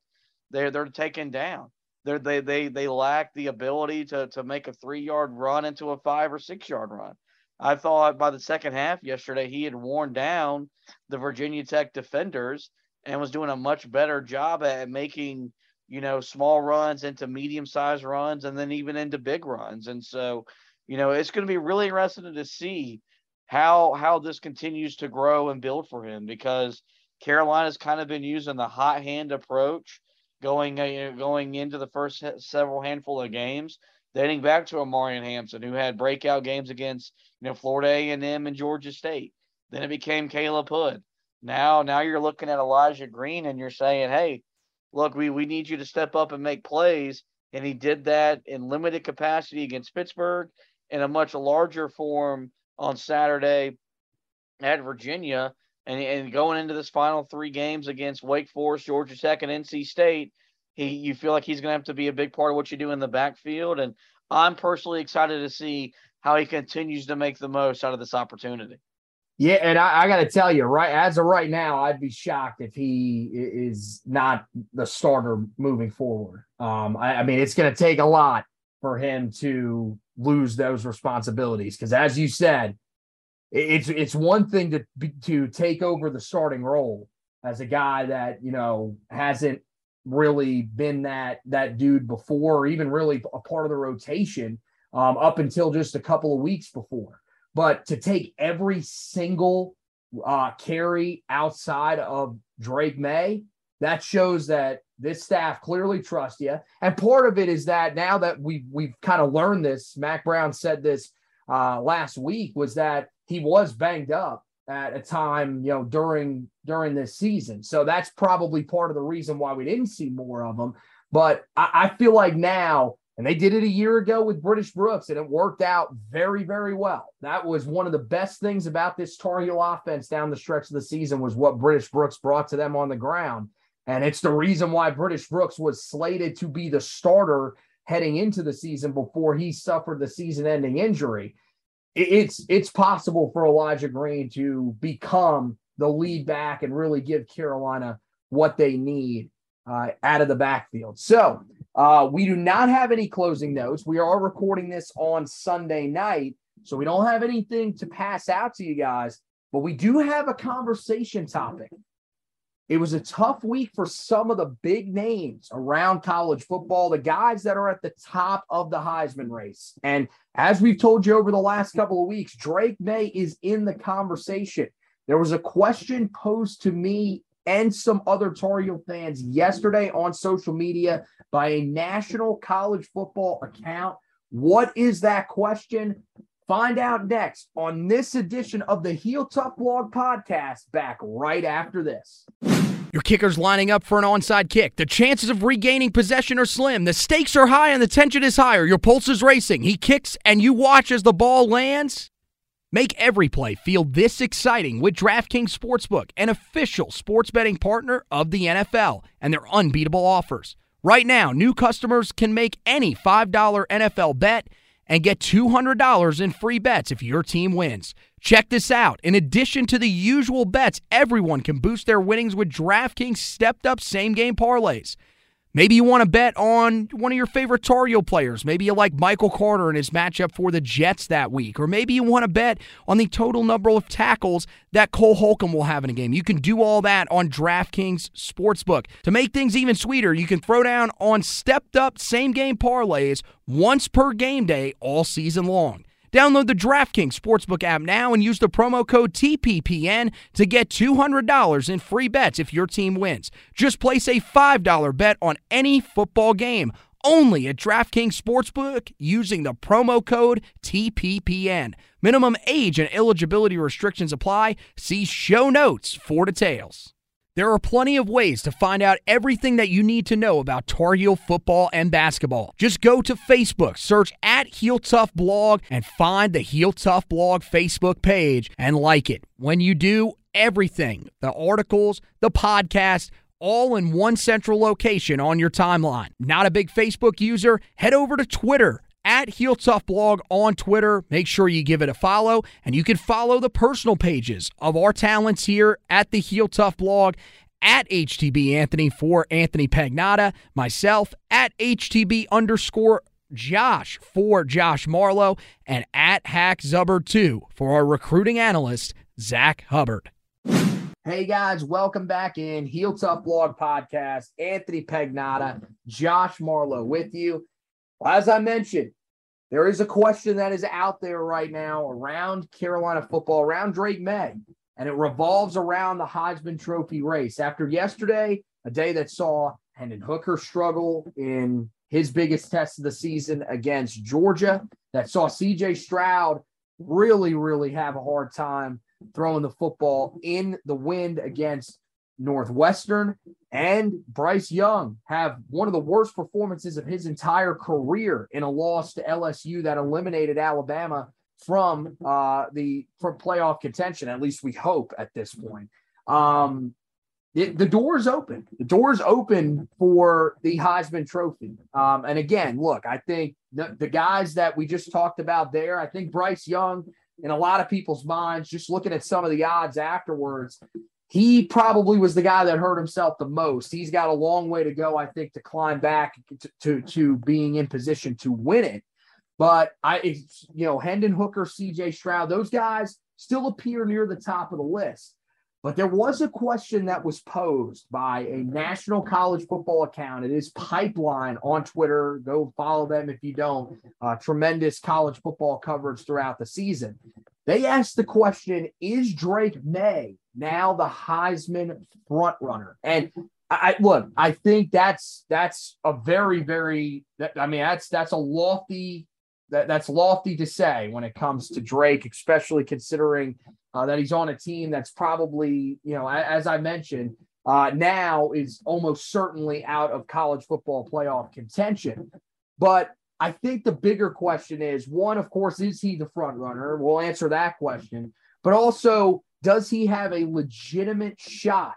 they're they're taken down. They're, they they they lack the ability to to make a three yard run into a five or six yard run. I thought by the second half yesterday he had worn down the Virginia Tech defenders and was doing a much better job at making you know small runs into medium sized runs and then even into big runs. And so you know it's going to be really interesting to see how how this continues to grow and build for him because Carolina's kind of been using the hot hand approach going uh, going into the first several handful of games, dating back to Omarion Hampton, who had breakout games against you know Florida A&M and Georgia State. Then it became Caleb Hood. Now, now you're looking at Elijah Green and you're saying, hey, look, we, we need you to step up and make plays. And he did that in limited capacity against Pittsburgh in a much larger form on Saturday at Virginia and, and going into this final three games against Wake Forest, Georgia Tech, and NC State, he you feel like he's going to have to be a big part of what you do in the backfield. And I'm personally excited to see how he continues to make the most out of this opportunity. Yeah, and I, I got to tell you, right as of right now, I'd be shocked if he is not the starter moving forward. Um, I, I mean, it's going to take a lot for him to lose those responsibilities because, as you said, it's it's one thing to to take over the starting role as a guy that you know hasn't really been that that dude before, or even really a part of the rotation um, up until just a couple of weeks before. But to take every single uh, carry outside of Drake Maye, that shows that this staff clearly trusts you. And part of it is that now that we we've kind of learned this, Mack Brown said this uh, last week was that he was banged up at a time, you know, during during this season. So that's probably part of the reason why we didn't see more of him. But I, I feel like now, and they did it a year ago with British Brooks, and it worked out very, very well. That was one of the best things about this Tar Heel offense down the stretch of the season was what British Brooks brought to them on the ground. And it's the reason why British Brooks was slated to be the starter heading into the season before he suffered the season-ending injury it's it's possible for Elijah Green to become the lead back and really give Carolina what they need uh, out of the backfield. So uh, we do not have any closing notes. We are recording this on Sunday night, so we don't have anything to pass out to you guys, but we do have a conversation topic it was a tough week for some of the big names around college football, the guys that are at the top of the Heisman race. And as we've told you over the last couple of weeks, Drake Maye is in the conversation. There was a question posed to me and some other Tar Heel fans yesterday on social media by a national college football account. What is that question? Find out next on this edition of the Heel Tough Blog podcast, back right after this. Your kicker's lining up for an onside kick. The chances of regaining possession are slim. The stakes are high and the tension is higher. Your pulse is racing. He kicks and you watch as the ball lands. Make every play feel this exciting with DraftKings Sportsbook, an official sports betting partner of the NFL, and their unbeatable offers. Right now, new customers can make any $5 NFL bet and get $200 in free bets if your team wins. Check this out. In addition to the usual bets, everyone can boost their winnings with DraftKings stepped up same game parlays. Maybe you want to bet on one of your favorite Tar Heel players. Maybe you like Michael Carter and his matchup for the Jets that week. Or maybe you want to bet on the total number of tackles that Cole Holcomb will have in a game. You can do all that on DraftKings Sportsbook. To make things even sweeter, you can throw down on stepped up same game parlays once per game day all season long. Download the DraftKings Sportsbook app now and use the promo code TPPN to get $200 in free bets if your team wins. Just place a $5 bet on any football game only at DraftKings Sportsbook using the promo code TPPN. Minimum age and eligibility restrictions apply. See show notes for details. There are plenty of ways to find out everything that you need to know about Tar Heel football and basketball. Just go to Facebook, search at Heel Tough Blog, and find the Heel Tough Blog Facebook page and like it. When you do, everything the articles, the podcast, all in one central location on your timeline. Not a big Facebook user? Head over to Twitter at Heel Tough Blog on Twitter. Make sure you give it a follow, and you can follow the personal pages of our talents here at the Heel Tough Blog at HTB Anthony for Anthony Pagnotta, myself at HTB underscore Josh for Josh Marlowe, and at Hack Zubbard 2 for our recruiting analyst, Zach Hubbard. Hey guys, welcome back in Heel Tough Blog Podcast. Anthony Pagnotta, Josh Marlowe with you. As I mentioned, there is a question that is out there right now around Carolina football, around Drake Maye, and it revolves around the Heisman Trophy race. After yesterday, a day that saw Hendon Hooker struggle in his biggest test of the season against Georgia, that saw CJ Stroud really, really have a hard time throwing the football in the wind against Northwestern and Bryce Young have one of the worst performances of his entire career in a loss to LSU that eliminated Alabama from uh, the from playoff contention. At least we hope at this point. Um, it, the door is open. The door is open for the Heisman Trophy. Um, and again, look, I think the, the guys that we just talked about there, I think Bryce Young in a lot of people's minds, just looking at some of the odds afterwards, he probably was the guy that hurt himself the most. He's got a long way to go, I think, to climb back to, to, to being in position to win it. But I, you know, Hendon Hooker, CJ Stroud, those guys still appear near the top of the list. But there was a question that was posed by a national college football account. It is Pipeline on Twitter. Go follow them if you don't. Uh, tremendous college football coverage throughout the season. They asked the question Is Drake Maye now the Heisman front runner? And I look, I think that's that's a very, very I mean, that's that's a lofty that, that's lofty to say when it comes to Drake, especially considering uh, that he's on a team that's probably, you know, as I mentioned, uh, now is almost certainly out of college football playoff contention. But I think the bigger question is one, of course, is he the front runner? We'll answer that question. But also, does he have a legitimate shot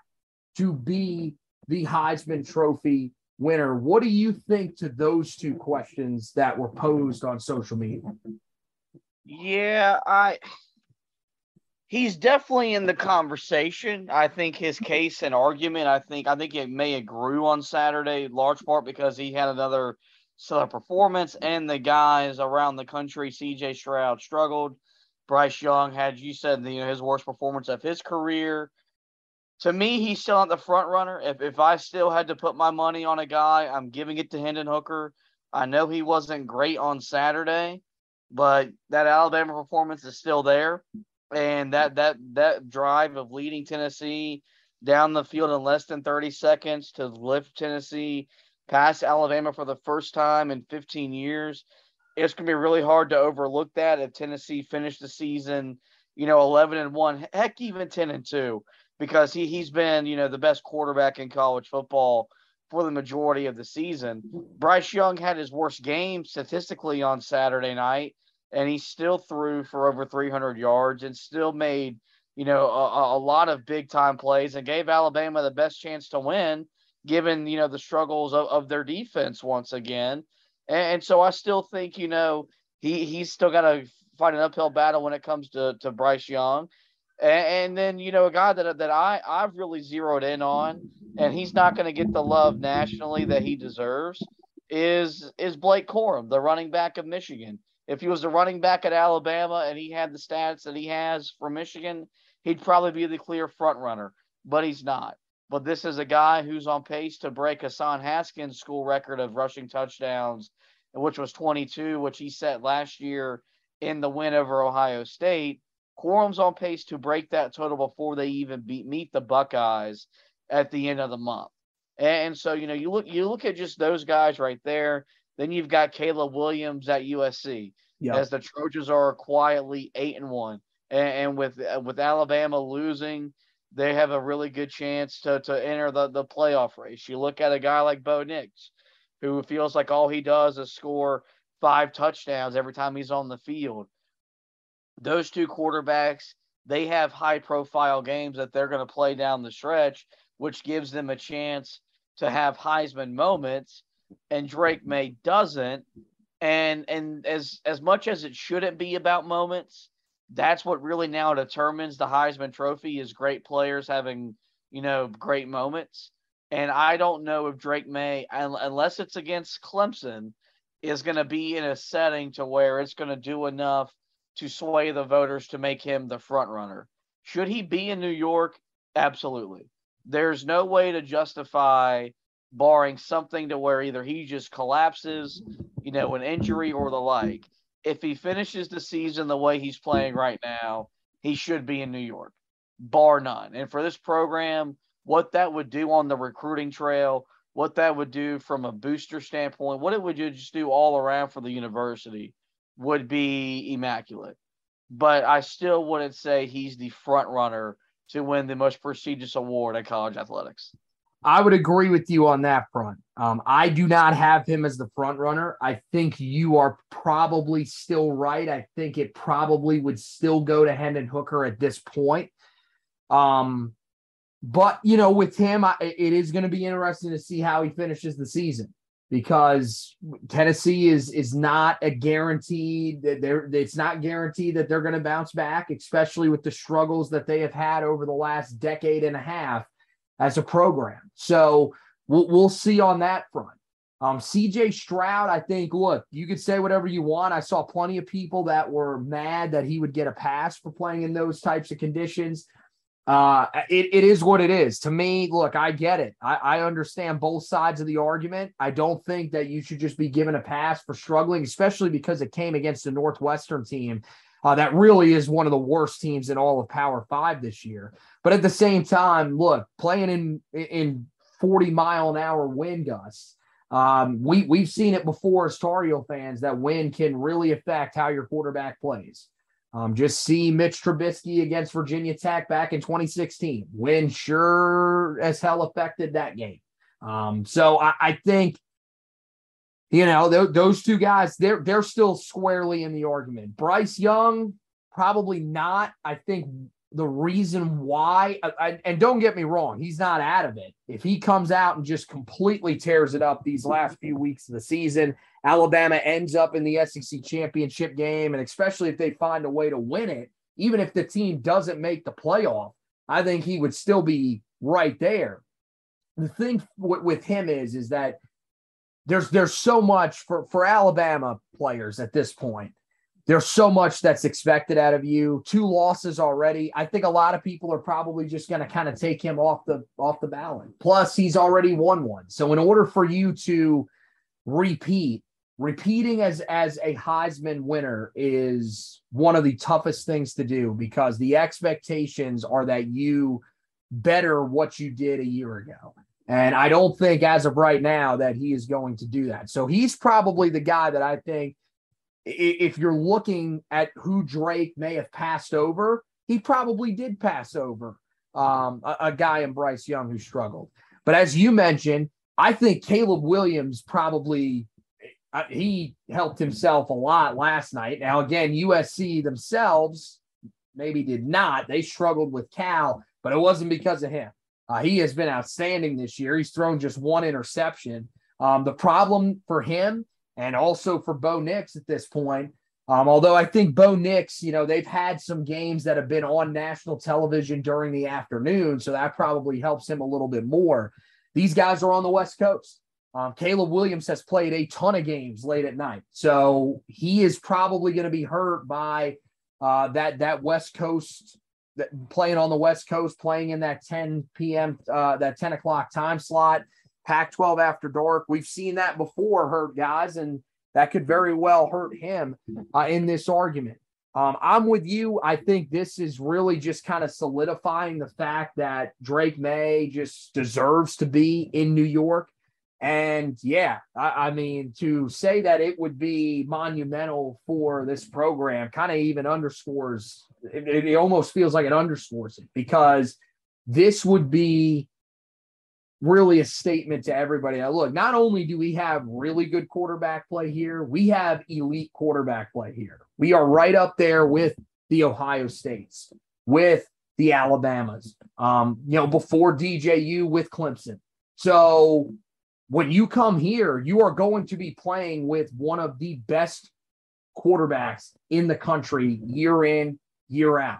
to be the Heisman Trophy winner? What do you think to those two questions that were posed on social media? Yeah, I he's definitely in the conversation. I think his case and argument, I think I think it may have grew on Saturday, large part because he had another stellar performance and the guys around the country, CJ Stroud struggled. Bryce Young had you said you know his worst performance of his career. To me, he's still not the front runner. If if I still had to put my money on a guy, I'm giving it to Hendon Hooker. I know he wasn't great on Saturday, but that Alabama performance is still there and that that that drive of leading Tennessee down the field in less than 30 seconds to lift Tennessee past Alabama for the first time in 15 years. It's going to be really hard to overlook that if Tennessee finished the season, you know, 11 and 1, heck even 10 and 2 because he he's been, you know, the best quarterback in college football for the majority of the season. Bryce Young had his worst game statistically on Saturday night and he still threw for over 300 yards and still made you know a, a, lot of big time plays and gave Alabama the best chance to win given you know the struggles of, of their defense once again and, and, so I still think you know he he's still got to fight an uphill battle when it comes to to Bryce Young and, and then you know a guy that that I I've really zeroed in on and he's not going to get the love nationally that he deserves is is Blake Corum the running back of Michigan if he was a running back at Alabama and he had the stats that he has for Michigan, he'd probably be the clear front runner, but he's not. But this is a guy who's on pace to break Hassan Haskins' school record of rushing touchdowns, which was 22, which he set last year in the win over Ohio State. Corum's on pace to break that total before they even beat meet the Buckeyes at the end of the month. And so, you know, you look you look at just those guys right there. Then you've got Caleb Williams at USC yep. as the Trojans are quietly eight and one, and, and with uh, with Alabama losing, they have a really good chance to to enter the the playoff race. You look at a guy like Bo Nix, who feels like all he does is score five touchdowns every time he's on the field. Those two quarterbacks, they have high profile games that they're going to play down the stretch, which gives them a chance to have Heisman moments and Drake Maye doesn't. And and as as much as it shouldn't be about moments, that's what really now determines the Heisman Trophy is great players having you know great moments. And I don't know if Drake Maye, unless it's against Clemson, is going to be in a setting to where it's going to do enough to sway the voters to make him the front runner. Should he be in New York? Absolutely. There's no way to justify barring something to where either he just collapses, you know, an injury or the like. If he finishes the season the way he's playing right now, he should be in New York, bar none. And for this program, what that would do on the recruiting trail, what that would do from a booster standpoint, what it would just do all around for the university would be immaculate. But I still wouldn't say he's the front runner to win the most prestigious award in college athletics. I would agree with you on that front. Um, I do not have him as the front runner. I think you are probably still right. I think it probably would still go to Hendon Hooker at this point. Um, but you know, with him, I, it is going to be interesting to see how he finishes the season. because Tennessee is is not a guaranteed that they're it's not guaranteed that they're going to bounce back, especially with the struggles that they have had over the last decade and a half as a program. So we'll, we'll see on that front. Um, CJ Stroud, I think, look, you could say whatever you want. I saw plenty of people that were mad that he would get a pass for playing in those types of conditions. Uh, it, it is what it is. To me, look, I get it. I, I understand both sides of the argument. I don't think that you should just be given a pass for struggling, especially because it came against a Northwestern team uh, that really is one of the worst teams in all of Power Five this year. But at the same time, look, playing in in 40 mile an hour wind gusts um, we we've seen it before as Tar Heel fans that wind can really affect how your quarterback plays. Um, just see Mitch Trubisky against Virginia Tech back in 2016. Wind sure as hell affected that game. Um, so I, I, think you know th- those two guys they're they're still squarely in the argument. Bryce Young probably not. I think the reason why, I, I, and don't get me wrong, he's not out of it. If he comes out and just completely tears it up these last few weeks of the season, Alabama ends up in the SEC championship game, and especially if they find a way to win it, even if the team doesn't make the playoff, I think he would still be right there. The thing w- with him is, is that there's there's so much for for Alabama players at this point there's so much that's expected out of you. Two losses already. I think a lot of people are probably just going to kind of take him off the off the ballot. Plus, he's already won one. So in order for you to repeat, repeating as as a Heisman winner is one of the toughest things to do because the expectations are that you better what you did a year ago. And I don't think as of right now that he is going to do that. So he's probably the guy that I think if you're looking at who Drake may have passed over, he probably did pass over um, a, a, guy in Bryce Young who struggled. But as you mentioned, I think Caleb Williams probably he helped himself a lot last night. Now again, USC themselves maybe did not. They struggled with Cal, but it wasn't because of him. Uh, he has been outstanding this year. He's thrown just one interception. Um, the problem for him and also for Bo Nix at this point. Um, although I think Bo Nix, you know, they've had some games that have been on national television during the afternoon, so that probably helps him a little bit more. These guys are on the West Coast. Um, Caleb Williams has played a ton of games late at night, so he is probably going to be hurt by uh, that that West Coast playing on the West Coast, playing in that 10 p.m. Uh, that 10 o'clock time slot. Pac 12 after dark. We've seen that before hurt guys, and that could very well hurt him uh, in this argument. Um, I'm with you. I think this is really just kind of solidifying the fact that Drake Maye just deserves to be in New York. And yeah, I, I mean, to say that it would be monumental for this program kind of even underscores it, it almost feels like it underscores it because this would be really a statement to everybody. Look, not only do we have really good quarterback play here, we have elite quarterback play here. We are right up there with the Ohio States, with the Alabamas, um, you know, before DJU with Clemson. So when you come here, you are going to be playing with one of the best quarterbacks in the country year in, year out.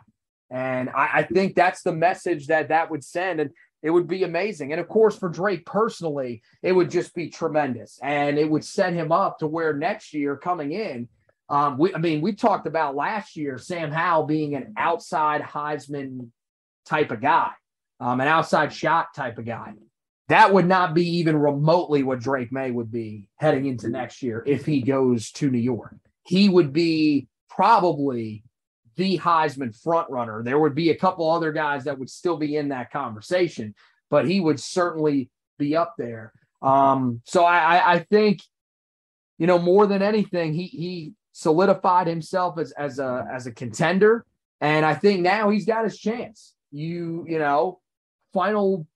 And I, I think that's the message that that would send. And it would be amazing. And of course, for Drake personally, it would just be tremendous. And it would set him up to where next year coming in, um, we, I mean, we talked about last year Sam Howell being an outside Heisman type of guy, um, an outside shot type of guy. That would not be even remotely what Drake Maye would be heading into next year if he goes to New York. He would be probably the Heisman frontrunner. There would be a couple other guys that would still be in that conversation, but he would certainly be up there. Um, so I, I think, you know, more than anything, he he solidified himself as as a as a contender, and I think now he's got his chance. You you know, final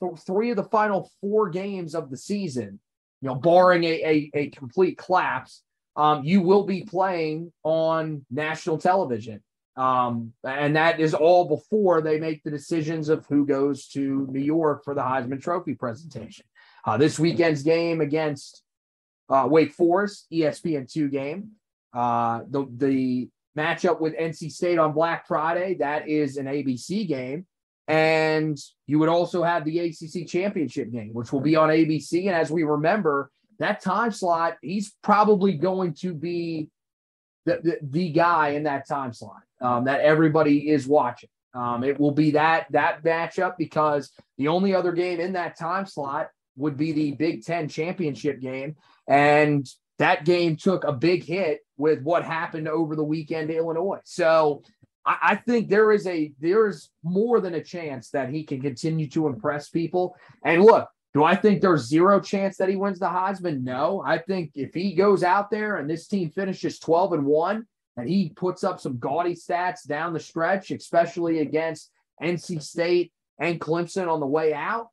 th- three of the final four games of the season, you know, barring a, a, a complete collapse, um, you will be playing on national television. Um, and that is all before they make the decisions of who goes to New York for the Heisman Trophy presentation. Uh, this weekend's game against uh, Wake Forest ESPN two game. Uh, the the matchup with NC State on Black Friday that is an ABC game, and you would also have the ACC championship game, which will be on ABC. And as we remember, that time slot, he's probably going to be the, the, the guy in that time slot um, that everybody is watching. Um, it will be that that matchup because the only other game in that time slot would be the Big Ten championship game, and that game took a big hit with what happened over the weekend in Illinois. So I, I think there is a there is more than a chance that he can continue to impress people. And look, do I think there's zero chance that he wins the Heisman? No. I think if he goes out there and this team finishes 12 and 1 and he puts up some gaudy stats down the stretch, especially against NC State and Clemson on the way out,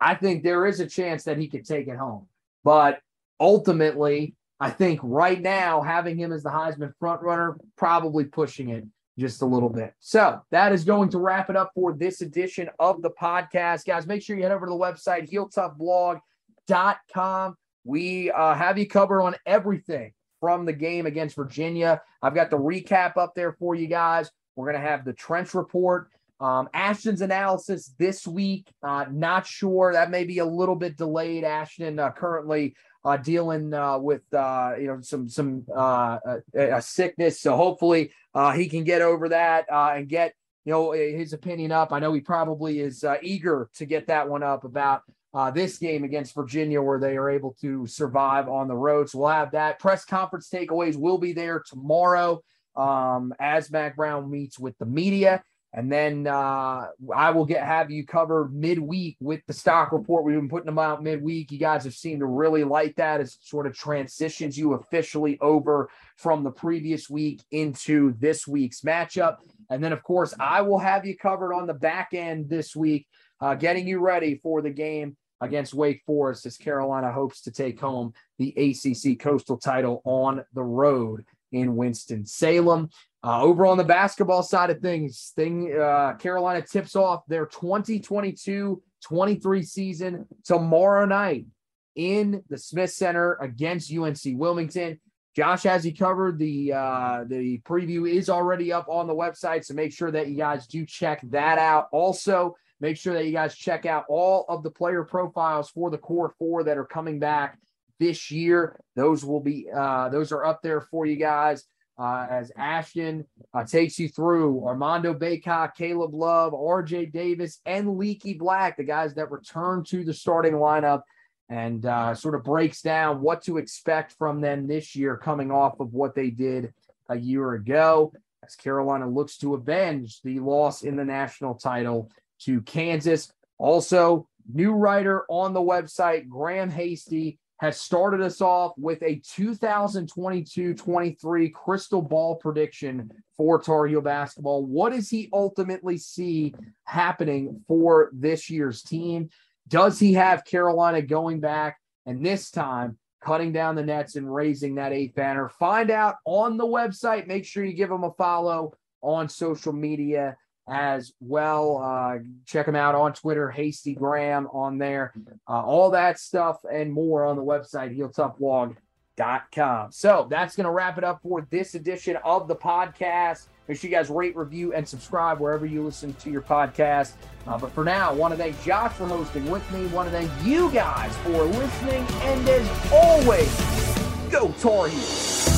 I think there is a chance that he could take it home. But ultimately, I think right now having him as the Heisman front runner probably pushing it just a little bit. So that is going to wrap it up for this edition of the podcast. Guys, make sure you head over to the website, heeltoughblog.com. We uh, have you covered on everything from the game against Virginia. I've got the recap up there for you guys. We're going to have the trench report. Um, Ashton's analysis this week, uh, not sure. That may be a little bit delayed. Ashton uh, currently uh, dealing uh, with uh, you know some some uh, a, sickness. So hopefully uh, he can get over that uh, and get you know his opinion up. I know he probably is uh, eager to get that one up about uh, this game against Virginia, where they are able to survive on the road. So we'll have that press conference takeaways will be there tomorrow um, as Mack Brown meets with the media. And then uh, I will get have you covered midweek with the stock report. We've been putting them out midweek. You guys have seemed to really like that It sort of transitions you officially over from the previous week into this week's matchup. And then, of course, I will have you covered on the back end this week, uh, getting you ready for the game against Wake Forest as Carolina hopes to take home the ACC Coastal title on the road in Winston-Salem. Uh, over on the basketball side of things, thing uh, Carolina tips off their 2022-23 season tomorrow night in the Smith Center against UNC Wilmington. Josh has he covered. The uh, the preview is already up on the website, so make sure that you guys do check that out. Also, make sure that you guys check out all of the player profiles for the core four that are coming back this year. Those will be uh, those are up there for you guys uh, as Ashton uh, takes you through Armando Bacot, Caleb Love, RJ Davis, and Leaky Black, the guys that return to the starting lineup, and uh, sort of breaks down what to expect from them this year coming off of what they did a year ago. As Carolina looks to avenge the loss in the national title to Kansas. Also, new writer on the website, Graham Hasty, has started us off with a 2022-23 crystal ball prediction for Tar Heel basketball. What does he ultimately see happening for this year's team? Does he have Carolina going back and this time cutting down the nets and raising that eighth banner? Find out on the website. Make sure you give him a follow on social media as well. Uh, check them out on Twitter, Hasty Graham on there. Uh, all that stuff and more on the website, heeltoughblog.com. So that's going to wrap it up for this edition of the podcast. Make sure you guys rate, review, and subscribe wherever you listen to your podcast. Uh, but for now, I want to thank Josh for hosting with me. want to thank you guys for listening. And as always, go Tar Heels.